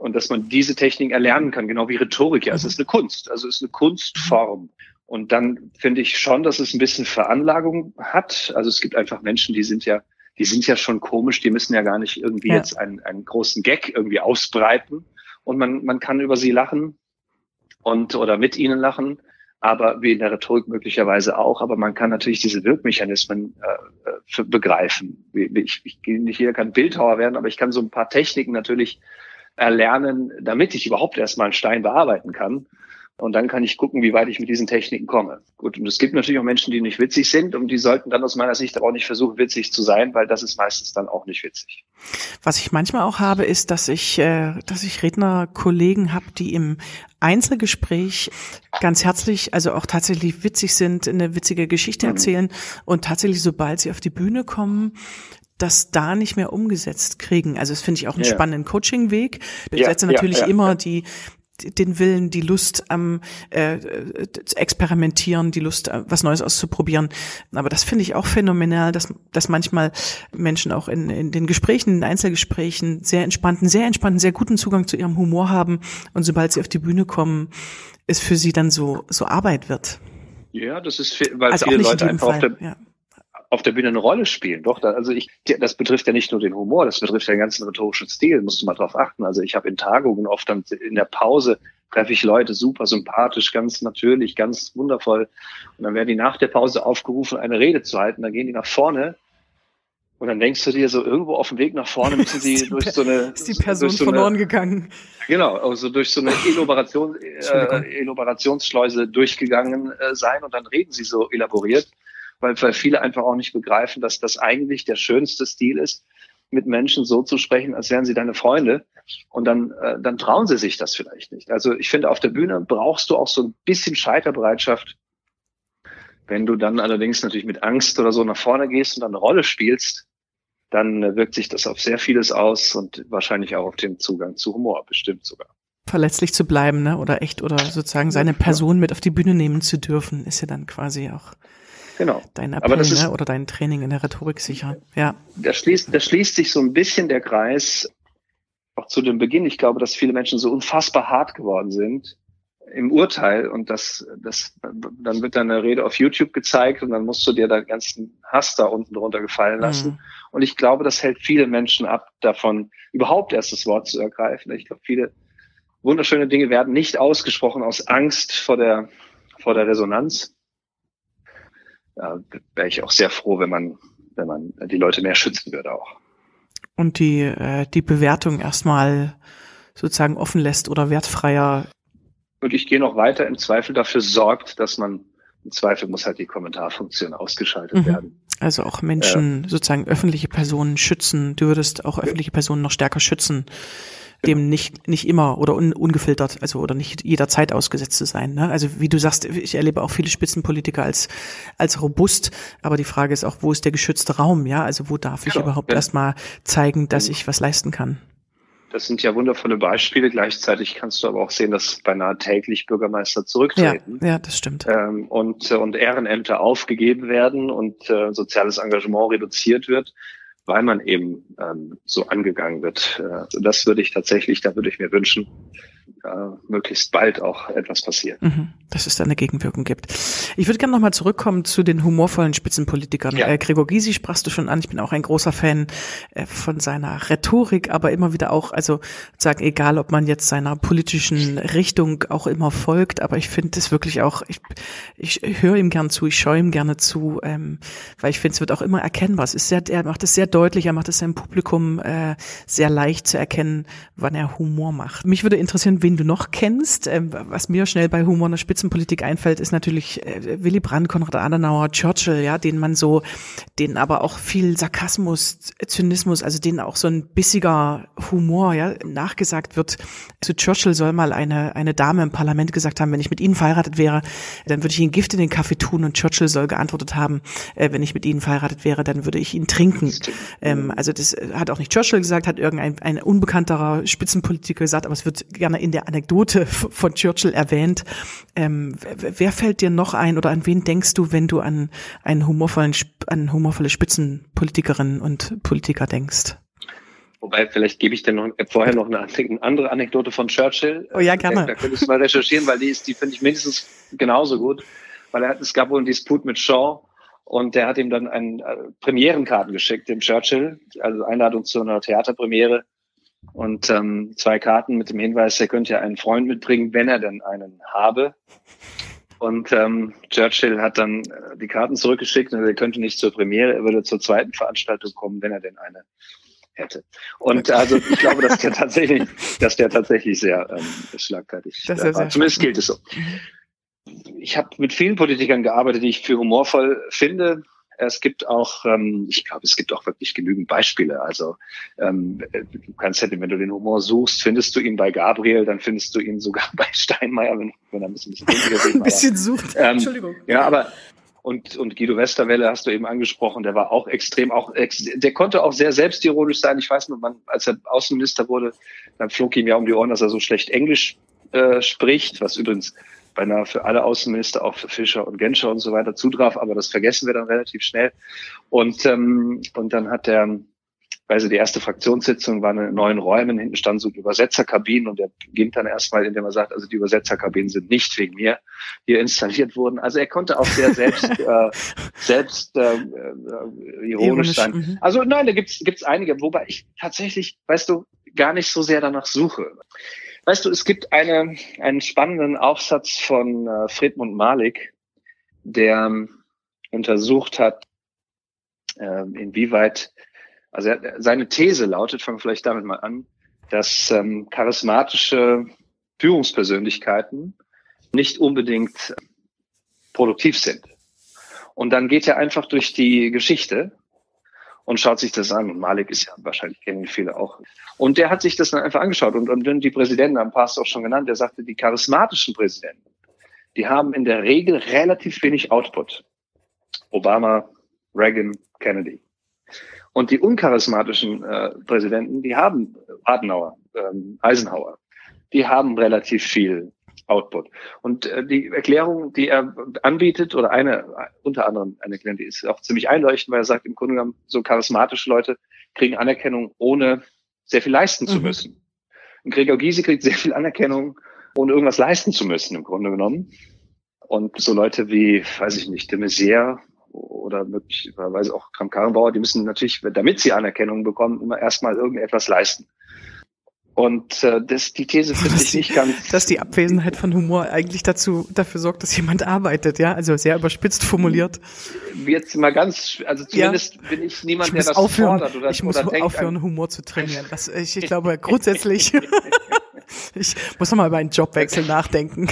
C: Und dass man diese Techniken erlernen kann, genau wie Rhetorik. Ja, es mhm. ist eine Kunst, also es ist eine Kunstform. Und dann finde ich schon, dass es ein bisschen Veranlagung hat. Also es gibt einfach Menschen, die sind ja, die sind ja schon komisch, die müssen ja gar nicht irgendwie ja. jetzt einen, einen großen Gag irgendwie ausbreiten. Und man, man kann über sie lachen und oder mit ihnen lachen aber wie in der Rhetorik möglicherweise auch. Aber man kann natürlich diese Wirkmechanismen äh, für, begreifen. Ich, ich nicht hier kein Bildhauer werden, aber ich kann so ein paar Techniken natürlich erlernen, damit ich überhaupt erstmal einen Stein bearbeiten kann. Und dann kann ich gucken, wie weit ich mit diesen Techniken komme. Gut, und es gibt natürlich auch Menschen, die nicht witzig sind und die sollten dann aus meiner Sicht aber auch nicht versuchen, witzig zu sein, weil das ist meistens dann auch nicht witzig.
B: Was ich manchmal auch habe, ist, dass ich, äh, dass ich Rednerkollegen habe, die im Einzelgespräch ganz herzlich, also auch tatsächlich witzig sind, eine witzige Geschichte mhm. erzählen und tatsächlich, sobald sie auf die Bühne kommen, das da nicht mehr umgesetzt kriegen. Also das finde ich auch einen ja. spannenden Coaching-Weg. Ich ja, setze natürlich ja, immer die den Willen, die Lust am äh, Experimentieren, die Lust, äh, was Neues auszuprobieren. Aber das finde ich auch phänomenal, dass, dass manchmal Menschen auch in, in den Gesprächen, in Einzelgesprächen sehr entspannten, sehr entspannten, sehr guten Zugang zu ihrem Humor haben und sobald sie auf die Bühne kommen, es für sie dann so, so Arbeit wird.
C: Ja, das ist, weil also viele Leute einfach Fall. auf der, ja auf der Bühne eine Rolle spielen. Doch, also ich, das betrifft ja nicht nur den Humor, das betrifft ja den ganzen rhetorischen Stil, musst du mal drauf achten. Also ich habe in Tagungen oft dann in der Pause treffe ich Leute super sympathisch, ganz natürlich, ganz wundervoll. Und dann werden die nach der Pause aufgerufen, eine Rede zu halten. Dann gehen die nach vorne und dann denkst du dir so, irgendwo auf dem Weg nach vorne [LAUGHS] müssen sie durch so eine.
B: Ist die Person so verloren eine, gegangen?
C: Genau, also durch so eine [LAUGHS] Elaboration, äh, Elaborationsschleuse durchgegangen äh, sein und dann reden sie so elaboriert weil, weil viele einfach auch nicht begreifen, dass das eigentlich der schönste Stil ist, mit Menschen so zu sprechen, als wären sie deine Freunde. Und dann, äh, dann trauen sie sich das vielleicht nicht. Also ich finde, auf der Bühne brauchst du auch so ein bisschen Scheiterbereitschaft. Wenn du dann allerdings natürlich mit Angst oder so nach vorne gehst und dann eine Rolle spielst, dann äh, wirkt sich das auf sehr vieles aus und wahrscheinlich auch auf den Zugang zu Humor bestimmt sogar.
B: Verletzlich zu bleiben, ne? Oder echt, oder sozusagen seine Person mit auf die Bühne nehmen zu dürfen, ist ja dann quasi auch
C: Genau.
B: Dein Appell, Aber das ist, ne? oder dein Training in der Rhetorik sicher. Ja.
C: Da schließt, da schließt sich so ein bisschen der Kreis auch zu dem Beginn. Ich glaube, dass viele Menschen so unfassbar hart geworden sind im Urteil und das, das, dann wird dann eine Rede auf YouTube gezeigt und dann musst du dir deinen ganzen Hass da unten drunter gefallen lassen. Mhm. Und ich glaube, das hält viele Menschen ab, davon überhaupt erst das Wort zu ergreifen. Ich glaube, viele wunderschöne Dinge werden nicht ausgesprochen aus Angst vor der, vor der Resonanz äh, wäre ich auch sehr froh, wenn man, wenn man die Leute mehr schützen würde auch.
B: Und die, äh, die Bewertung erstmal sozusagen offen lässt oder wertfreier.
C: Und ich gehe noch weiter, im Zweifel dafür sorgt, dass man, im Zweifel muss halt die Kommentarfunktion ausgeschaltet mhm. werden.
B: Also auch Menschen, äh, sozusagen öffentliche Personen schützen. Du würdest auch öffentliche Personen noch stärker schützen dem nicht, nicht immer oder un, ungefiltert, also oder nicht jederzeit ausgesetzt zu sein. Ne? Also wie du sagst, ich erlebe auch viele Spitzenpolitiker als, als robust, aber die Frage ist auch, wo ist der geschützte Raum? Ja, also wo darf ich genau. überhaupt ja. erstmal zeigen, dass ich was leisten kann?
C: Das sind ja wundervolle Beispiele. Gleichzeitig kannst du aber auch sehen, dass beinahe täglich Bürgermeister zurücktreten.
B: Ja, ja das stimmt.
C: Ähm, und, und Ehrenämter aufgegeben werden und äh, soziales Engagement reduziert wird weil man eben ähm, so angegangen wird. Äh, das würde ich tatsächlich, da würde ich mir wünschen, möglichst bald auch etwas passiert. Mhm,
B: dass es da eine Gegenwirkung gibt. Ich würde gerne nochmal zurückkommen zu den humorvollen Spitzenpolitikern. Ja. Äh, Gregor Gysi sprachst du schon an. Ich bin auch ein großer Fan äh, von seiner Rhetorik, aber immer wieder auch, also sagen, egal, ob man jetzt seiner politischen Richtung auch immer folgt, aber ich finde es wirklich auch, ich, ich höre ihm gern zu, ich schaue ihm gerne zu, ähm, weil ich finde, es wird auch immer erkennbar. Es ist sehr, er macht es sehr deutlich, er macht es seinem Publikum äh, sehr leicht zu erkennen, wann er Humor macht. Mich würde interessieren, wen du noch kennst. Ähm, was mir schnell bei Humor in der Spitzenpolitik einfällt, ist natürlich äh, Willy Brandt, Konrad Adenauer, Churchill, ja, denen man so, denen aber auch viel Sarkasmus, Zynismus, also denen auch so ein bissiger Humor, ja, nachgesagt wird. Zu Churchill soll mal eine, eine Dame im Parlament gesagt haben, wenn ich mit Ihnen verheiratet wäre, dann würde ich Ihnen Gift in den Kaffee tun und Churchill soll geantwortet haben, äh, wenn ich mit Ihnen verheiratet wäre, dann würde ich ihn trinken. Ähm, also das hat auch nicht Churchill gesagt, hat irgendein ein unbekannterer Spitzenpolitiker gesagt, aber es wird gerne in der der Anekdote von Churchill erwähnt. Ähm, wer fällt dir noch ein oder an wen denkst du, wenn du an einen humorvollen, an humorvolle Spitzenpolitikerinnen und Politiker denkst?
C: Wobei, vielleicht gebe ich dir noch vorher noch eine, eine andere Anekdote von Churchill.
B: Oh ja, gerne.
C: Da, da könntest du mal recherchieren, weil die ist, die finde ich mindestens genauso gut. Weil er hat, es gab wohl einen Disput mit Shaw und der hat ihm dann einen äh, Premierenkarten geschickt, dem Churchill, also Einladung zu einer Theaterpremiere und ähm, zwei Karten mit dem Hinweis, er könnte ja einen Freund mitbringen, wenn er denn einen habe. Und ähm, Churchill hat dann äh, die Karten zurückgeschickt und er könnte nicht zur Premiere, er würde zur zweiten Veranstaltung kommen, wenn er denn eine hätte. Und also ich glaube, dass der [LAUGHS] tatsächlich, dass der tatsächlich sehr ähm, schlagfertig
B: das war.
C: Sehr Zumindest gilt es so. Ich habe mit vielen Politikern gearbeitet, die ich für humorvoll finde. Es gibt auch, ähm, ich glaube, es gibt auch wirklich genügend Beispiele. Also ähm, du kannst ja, wenn du den Humor suchst, findest du ihn bei Gabriel, dann findest du ihn sogar [LAUGHS] bei Steinmeier, wenn, wenn er ein bisschen,
B: bisschen, ein bisschen sucht.
C: Ähm, Entschuldigung. Ja, aber und, und Guido Westerwelle hast du eben angesprochen, der war auch extrem, auch der konnte auch sehr selbstironisch sein. Ich weiß noch, man, als er Außenminister wurde, dann flog ihm ja um die Ohren, dass er so schlecht Englisch äh, spricht, was übrigens beinahe für alle Außenminister, auch für Fischer und Genscher und so weiter zutraf, aber das vergessen wir dann relativ schnell. Und, ähm, und dann hat der also die erste Fraktionssitzung war in neuen Räumen, hinten standen so Übersetzerkabinen und er beginnt dann erstmal, indem er sagt, also die Übersetzerkabinen sind nicht wegen mir hier installiert worden. Also er konnte auch sehr selbst, [LAUGHS] äh, selbst äh, äh, ironisch sein. Mhm. Also nein, da gibt's gibt's einige, wobei ich tatsächlich, weißt du, gar nicht so sehr danach suche. Weißt du, es gibt eine, einen spannenden Aufsatz von äh, Friedmund Malik, der ähm, untersucht hat, äh, inwieweit also seine These lautet, fangen wir vielleicht damit mal an, dass ähm, charismatische Führungspersönlichkeiten nicht unbedingt produktiv sind. Und dann geht er einfach durch die Geschichte und schaut sich das an. Und Malik ist ja wahrscheinlich kennen viele auch. Und der hat sich das dann einfach angeschaut. Und, und die Präsidenten haben Pastor auch schon genannt. Der sagte, die charismatischen Präsidenten, die haben in der Regel relativ wenig Output. Obama, Reagan, Kennedy. Und die uncharismatischen äh, Präsidenten, die haben Adenauer, ähm, Eisenhower, die haben relativ viel Output. Und äh, die Erklärung, die er anbietet, oder eine, unter anderem eine Erklärung, die ist auch ziemlich einleuchtend, weil er sagt, im Grunde genommen, so charismatische Leute kriegen Anerkennung, ohne sehr viel leisten zu mhm. müssen. Und Gregor Gysi kriegt sehr viel Anerkennung, ohne irgendwas leisten zu müssen, im Grunde genommen. Und so Leute wie, weiß ich nicht, de Maizière oder möglicherweise auch Kramp-Karrenbauer, die müssen natürlich, damit sie Anerkennung bekommen, immer erstmal irgendetwas leisten. Und äh, das, die These [LAUGHS] finde ich nicht ganz.
B: Dass die Abwesenheit von Humor eigentlich dazu dafür sorgt, dass jemand arbeitet, ja, also sehr überspitzt formuliert.
C: Jetzt mal ganz, also zumindest ja. bin ich niemand, ich der das
B: aufhören,
C: fordert oder
B: Ich muss
C: oder
B: aufhören, Humor zu trainieren. Das, ich, ich glaube [LAUGHS] grundsätzlich. [LAUGHS] ich muss noch mal über einen Jobwechsel nachdenken.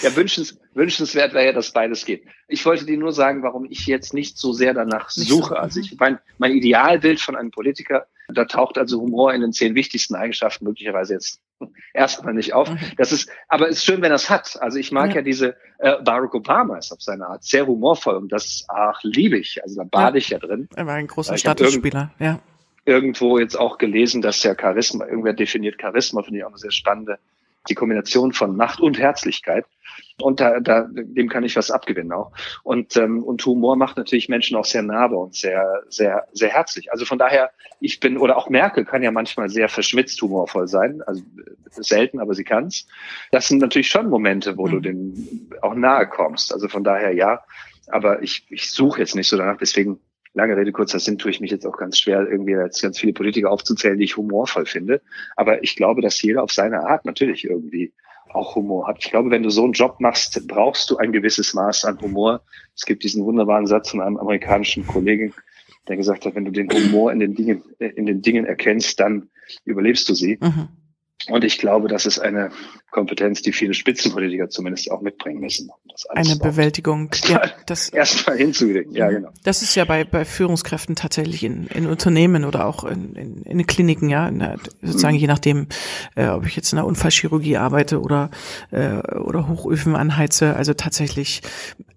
C: Ja, wünschens, wünschenswert wäre ja, dass beides geht. Ich wollte dir nur sagen, warum ich jetzt nicht so sehr danach suche. So. Also ich mein, mein Idealbild von einem Politiker, da taucht also Humor in den zehn wichtigsten Eigenschaften möglicherweise jetzt [LAUGHS] erstmal nicht auf. Mhm. Das ist, aber es ist schön, wenn er es hat. Also ich mag ja, ja diese äh, Barack Obama ist auf seine Art sehr humorvoll und das ach liebe ich. Also da bade ja. ich ja drin.
B: Er war ein großer Statusspieler, ja.
C: Irgendwo jetzt auch gelesen, dass ja Charisma, irgendwer definiert Charisma, finde ich auch eine sehr spannende die Kombination von Macht und Herzlichkeit. Und da, da, dem kann ich was abgewinnen auch. Und, ähm, und Humor macht natürlich Menschen auch sehr nahbar und sehr, sehr, sehr herzlich. Also von daher, ich bin, oder auch Merkel kann ja manchmal sehr verschmitzt humorvoll sein. Also selten, aber sie kann's. Das sind natürlich schon Momente, wo mhm. du dem auch nahe kommst. Also von daher ja. Aber ich, ich suche jetzt nicht so danach. Deswegen lange Rede, kurzer Sinn, tue ich mich jetzt auch ganz schwer, irgendwie jetzt ganz viele Politiker aufzuzählen, die ich humorvoll finde. Aber ich glaube, dass jeder auf seine Art natürlich irgendwie auch Humor hat. Ich glaube, wenn du so einen Job machst, brauchst du ein gewisses Maß an Humor. Es gibt diesen wunderbaren Satz von einem amerikanischen Kollegen, der gesagt hat, wenn du den Humor in den Dingen, in den Dingen erkennst, dann überlebst du sie. Mhm. Und ich glaube, das ist eine Kompetenz, die viele Spitzenpolitiker zumindest auch mitbringen müssen.
B: eine Bewältigung. [LAUGHS] Ja,
C: das erstmal hinzukriegen. Ja, genau.
B: Das ist ja bei, bei Führungskräften tatsächlich in, in Unternehmen oder auch in, in, in Kliniken, ja, in der, sozusagen mhm. je nachdem, äh, ob ich jetzt in der Unfallchirurgie arbeite oder, äh, oder Hochöfen anheize. Also tatsächlich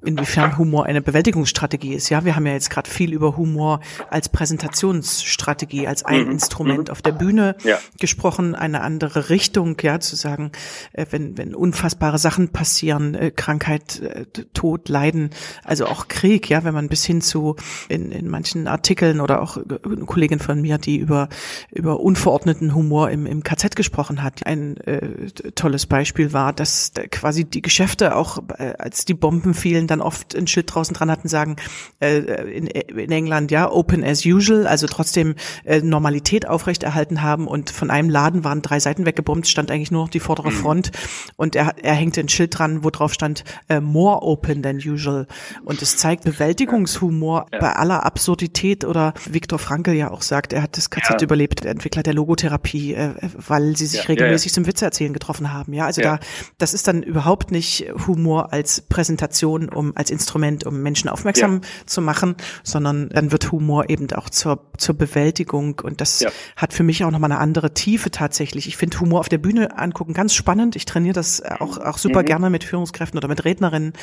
B: inwiefern Humor eine Bewältigungsstrategie ist. Ja, wir haben ja jetzt gerade viel über Humor als Präsentationsstrategie, als ein mhm. Instrument mhm. auf der Bühne ja. gesprochen, eine andere Richtung, ja, zu sagen, äh, wenn, wenn unfassbare Sachen passieren, äh, Krankheit, äh, Tod, Leiden, also auch Krieg, ja, wenn man bis hin zu in, in manchen Artikeln oder auch eine Kollegin von mir, die über, über unverordneten Humor im, im KZ gesprochen hat. Ein äh, tolles Beispiel war, dass quasi die Geschäfte auch, äh, als die Bomben fielen, dann oft ein Schild draußen dran hatten, sagen, äh, in, in England, ja, open as usual, also trotzdem äh, Normalität aufrechterhalten haben und von einem Laden waren drei Seiten weggebombt, stand eigentlich nur noch die vordere mhm. Front und er, er hängte ein Schild dran, wo drauf stand, äh, more open than usual. Und es zeigt Bewältigungshumor ja. bei aller Absurdität oder Viktor Frankl ja auch sagt, er hat das KZ ja. überlebt, der Entwickler der Logotherapie, äh, weil sie sich ja, regelmäßig zum Witze erzählen getroffen haben. Ja, also da, das ist dann überhaupt nicht Humor als Präsentation, um als Instrument, um Menschen aufmerksam zu machen, sondern dann wird Humor eben auch zur, zur Bewältigung und das hat für mich auch nochmal eine andere Tiefe tatsächlich. Ich finde Humor auf der Bühne angucken ganz spannend. Ich trainiere das auch, auch super mhm. gerne mit Führungskräften oder mit Rednerinnen.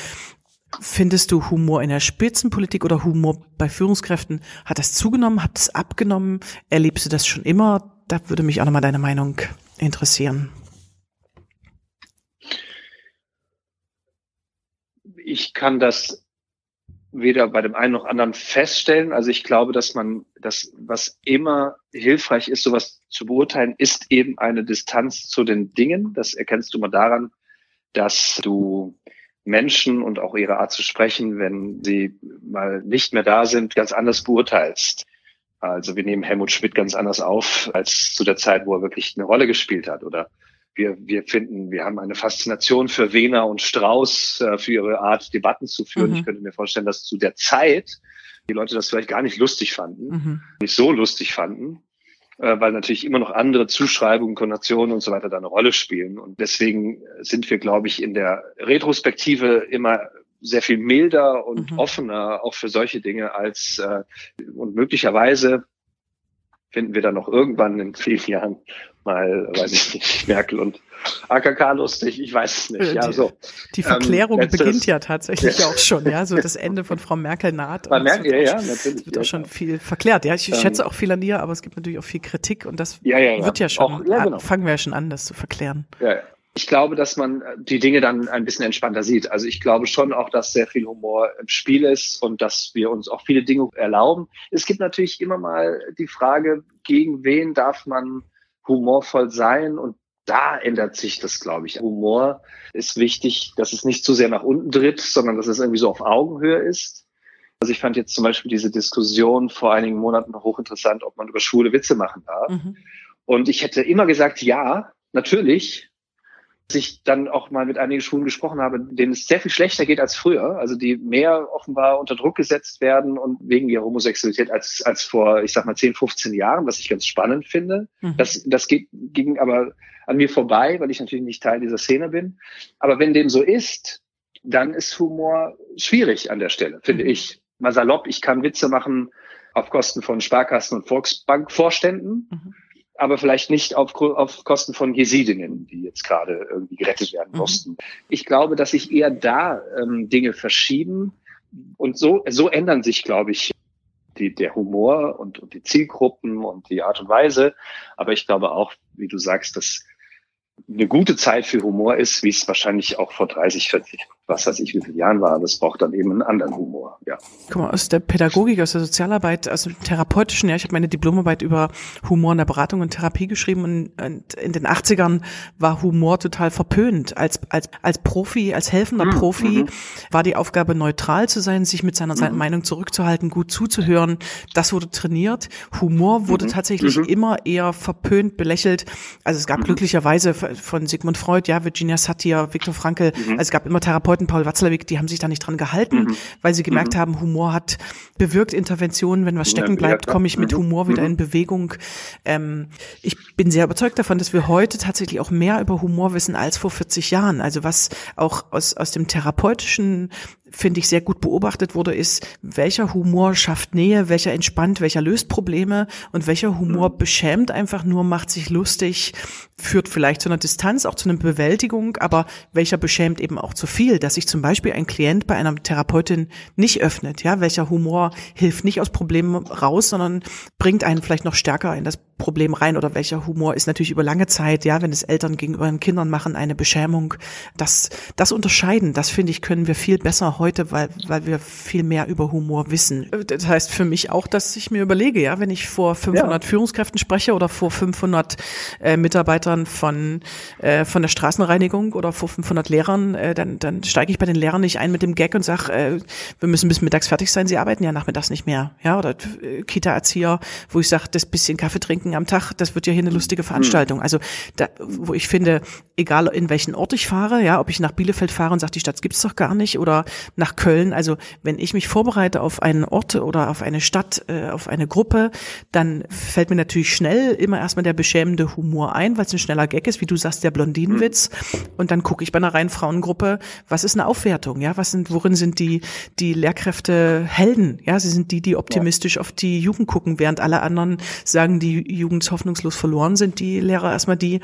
B: Findest du Humor in der Spitzenpolitik oder Humor bei Führungskräften? Hat das zugenommen? Hat es abgenommen? Erlebst du das schon immer? Da würde mich auch nochmal deine Meinung interessieren.
C: Ich kann das weder bei dem einen noch anderen feststellen. Also ich glaube, dass man das, was immer hilfreich ist, sowas zu beurteilen, ist eben eine Distanz zu den Dingen. Das erkennst du mal daran, dass du Menschen und auch ihre Art zu sprechen, wenn sie mal nicht mehr da sind, ganz anders beurteilst. Also wir nehmen Helmut Schmidt ganz anders auf als zu der Zeit, wo er wirklich eine Rolle gespielt hat. Oder wir, wir finden, wir haben eine Faszination für Wehner und Strauß, äh, für ihre Art, Debatten zu führen. Mhm. Ich könnte mir vorstellen, dass zu der Zeit die Leute das vielleicht gar nicht lustig fanden, mhm. nicht so lustig fanden äh, weil natürlich immer noch andere Zuschreibungen, Konnotationen und so weiter da eine Rolle spielen. Und deswegen sind wir, glaube ich, in der Retrospektive immer sehr viel milder und mhm. offener auch für solche Dinge als äh, und möglicherweise finden wir dann noch irgendwann in vielen Jahren mal, weiß ich nicht, [LAUGHS] Merkel und AKK lustig, ich weiß es nicht. Ja, so.
B: Die Verklärung ähm, beginnt ja tatsächlich ja. auch schon, ja, so das Ende von Frau Merkel naht.
C: Bei Merkel, ja, ja, natürlich.
B: Es wird auch schon viel verklärt. Ja, ich ähm, schätze auch viel an dir, aber es gibt natürlich auch viel Kritik und das ja, ja, wird ja schon, auch, genau. fangen wir ja schon an, das zu verklären.
C: Ja, ja. Ich glaube, dass man die Dinge dann ein bisschen entspannter sieht. Also ich glaube schon auch, dass sehr viel Humor im Spiel ist und dass wir uns auch viele Dinge erlauben. Es gibt natürlich immer mal die Frage, gegen wen darf man humorvoll sein und da ändert sich das, glaube ich. Humor ist wichtig, dass es nicht zu sehr nach unten tritt, sondern dass es irgendwie so auf Augenhöhe ist. Also ich fand jetzt zum Beispiel diese Diskussion vor einigen Monaten hochinteressant, ob man über schwule Witze machen darf. Mhm. Und ich hätte immer gesagt, ja, natürlich. Dass ich dann auch mal mit einigen Schulen gesprochen habe, denen es sehr viel schlechter geht als früher, also die mehr offenbar unter Druck gesetzt werden und wegen ihrer Homosexualität als, als vor, ich sag mal, 10, 15 Jahren, was ich ganz spannend finde. Mhm. Das, das geht, ging aber an mir vorbei, weil ich natürlich nicht Teil dieser Szene bin. Aber wenn dem so ist, dann ist Humor schwierig an der Stelle, finde mhm. ich. Mal salopp, ich kann Witze machen auf Kosten von Sparkassen und Volksbankvorständen, mhm. Aber vielleicht nicht auf, auf Kosten von Jesidinnen, die jetzt gerade irgendwie gerettet werden mhm. mussten. Ich glaube, dass sich eher da ähm, Dinge verschieben und so, so ändern sich, glaube ich, die, der Humor und, und die Zielgruppen und die Art und Weise. Aber ich glaube auch, wie du sagst, dass eine gute Zeit für Humor ist, wie es wahrscheinlich auch vor 30, 40, was weiß ich, wie viele Jahren war. Das braucht dann eben einen anderen Humor, ja.
B: Guck mal, aus der Pädagogik, aus der Sozialarbeit, aus dem Therapeutischen, ja, ich habe meine Diplomarbeit über Humor in der Beratung und Therapie geschrieben und, und in den 80ern war Humor total verpönt. Als, als, als Profi, als helfender mhm. Profi mhm. war die Aufgabe, neutral zu sein, sich mit seiner mhm. Meinung zurückzuhalten, gut zuzuhören. Das wurde trainiert. Humor wurde mhm. tatsächlich mhm. immer eher verpönt, belächelt. Also es gab mhm. glücklicherweise von Sigmund Freud, ja, Virginia Satir, Viktor Frankl, also es gab immer Therapeuten, Therapeuten, Paul Watzlawick, die haben sich da nicht dran gehalten, mhm. weil sie gemerkt mhm. haben, Humor hat bewirkt Interventionen, wenn was stecken bleibt, komme ich mit mhm. Humor wieder mhm. in Bewegung. Ähm, ich bin sehr überzeugt davon, dass wir heute tatsächlich auch mehr über Humor wissen als vor 40 Jahren. Also was auch aus, aus dem therapeutischen finde ich, sehr gut beobachtet wurde, ist, welcher Humor schafft Nähe, welcher entspannt, welcher löst Probleme und welcher Humor mhm. beschämt einfach nur, macht sich lustig, führt vielleicht zu einer Distanz, auch zu einer Bewältigung, aber welcher beschämt eben auch zu viel, dass sich zum Beispiel ein Klient bei einer Therapeutin nicht öffnet, ja, welcher Humor hilft nicht aus Problemen raus, sondern bringt einen vielleicht noch stärker in das Problem rein oder welcher Humor ist natürlich über lange Zeit, ja, wenn es Eltern gegenüber den Kindern machen, eine Beschämung. Das, das unterscheiden, das finde ich, können wir viel besser heute, weil, weil wir viel mehr über Humor wissen. Das heißt für mich auch, dass ich mir überlege, ja, wenn ich vor 500 ja. Führungskräften spreche oder vor 500 äh, Mitarbeitern von, äh, von der Straßenreinigung oder vor 500 Lehrern, äh, dann, dann steige ich bei den Lehrern nicht ein mit dem Gag und sage, äh, wir müssen bis mittags fertig sein, sie arbeiten ja nachmittags nicht mehr, ja, oder äh, Kita-Erzieher, wo ich sage, das bisschen Kaffee trinken am Tag, das wird ja hier eine lustige Veranstaltung. Also da, wo ich finde, egal in welchen Ort ich fahre, ja, ob ich nach Bielefeld fahre und sage, die Stadt gibt's doch gar nicht, oder nach Köln. Also wenn ich mich vorbereite auf einen Ort oder auf eine Stadt, äh, auf eine Gruppe, dann fällt mir natürlich schnell immer erstmal der beschämende Humor ein, weil es ein schneller Gag ist, wie du sagst, der Blondinenwitz. Und dann gucke ich bei einer reinen Frauengruppe, was ist eine Aufwertung, ja, was sind, worin sind die die Lehrkräfte Helden, ja, sie sind die, die optimistisch ja. auf die Jugend gucken, während alle anderen sagen, die Jugend hoffnungslos verloren sind, die Lehrer erstmal die,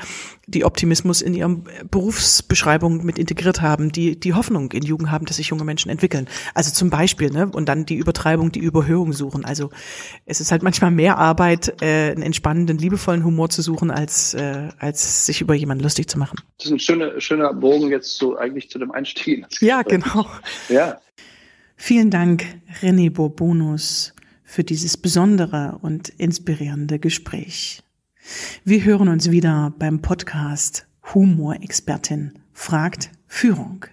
B: die Optimismus in ihrem Berufsbeschreibung mit integriert haben, die die Hoffnung in Jugend haben, dass sich junge Menschen entwickeln. Also zum Beispiel, ne, und dann die Übertreibung, die Überhöhung suchen. Also es ist halt manchmal mehr Arbeit, äh, einen entspannenden, liebevollen Humor zu suchen, als, äh, als sich über jemanden lustig zu machen.
C: Das ist ein schöner, schöner Bogen jetzt so eigentlich zu dem Einstieg.
B: Ja, genau.
C: Ja.
B: Vielen Dank, René Bourbonus für dieses besondere und inspirierende Gespräch. Wir hören uns wieder beim Podcast Humorexpertin fragt Führung.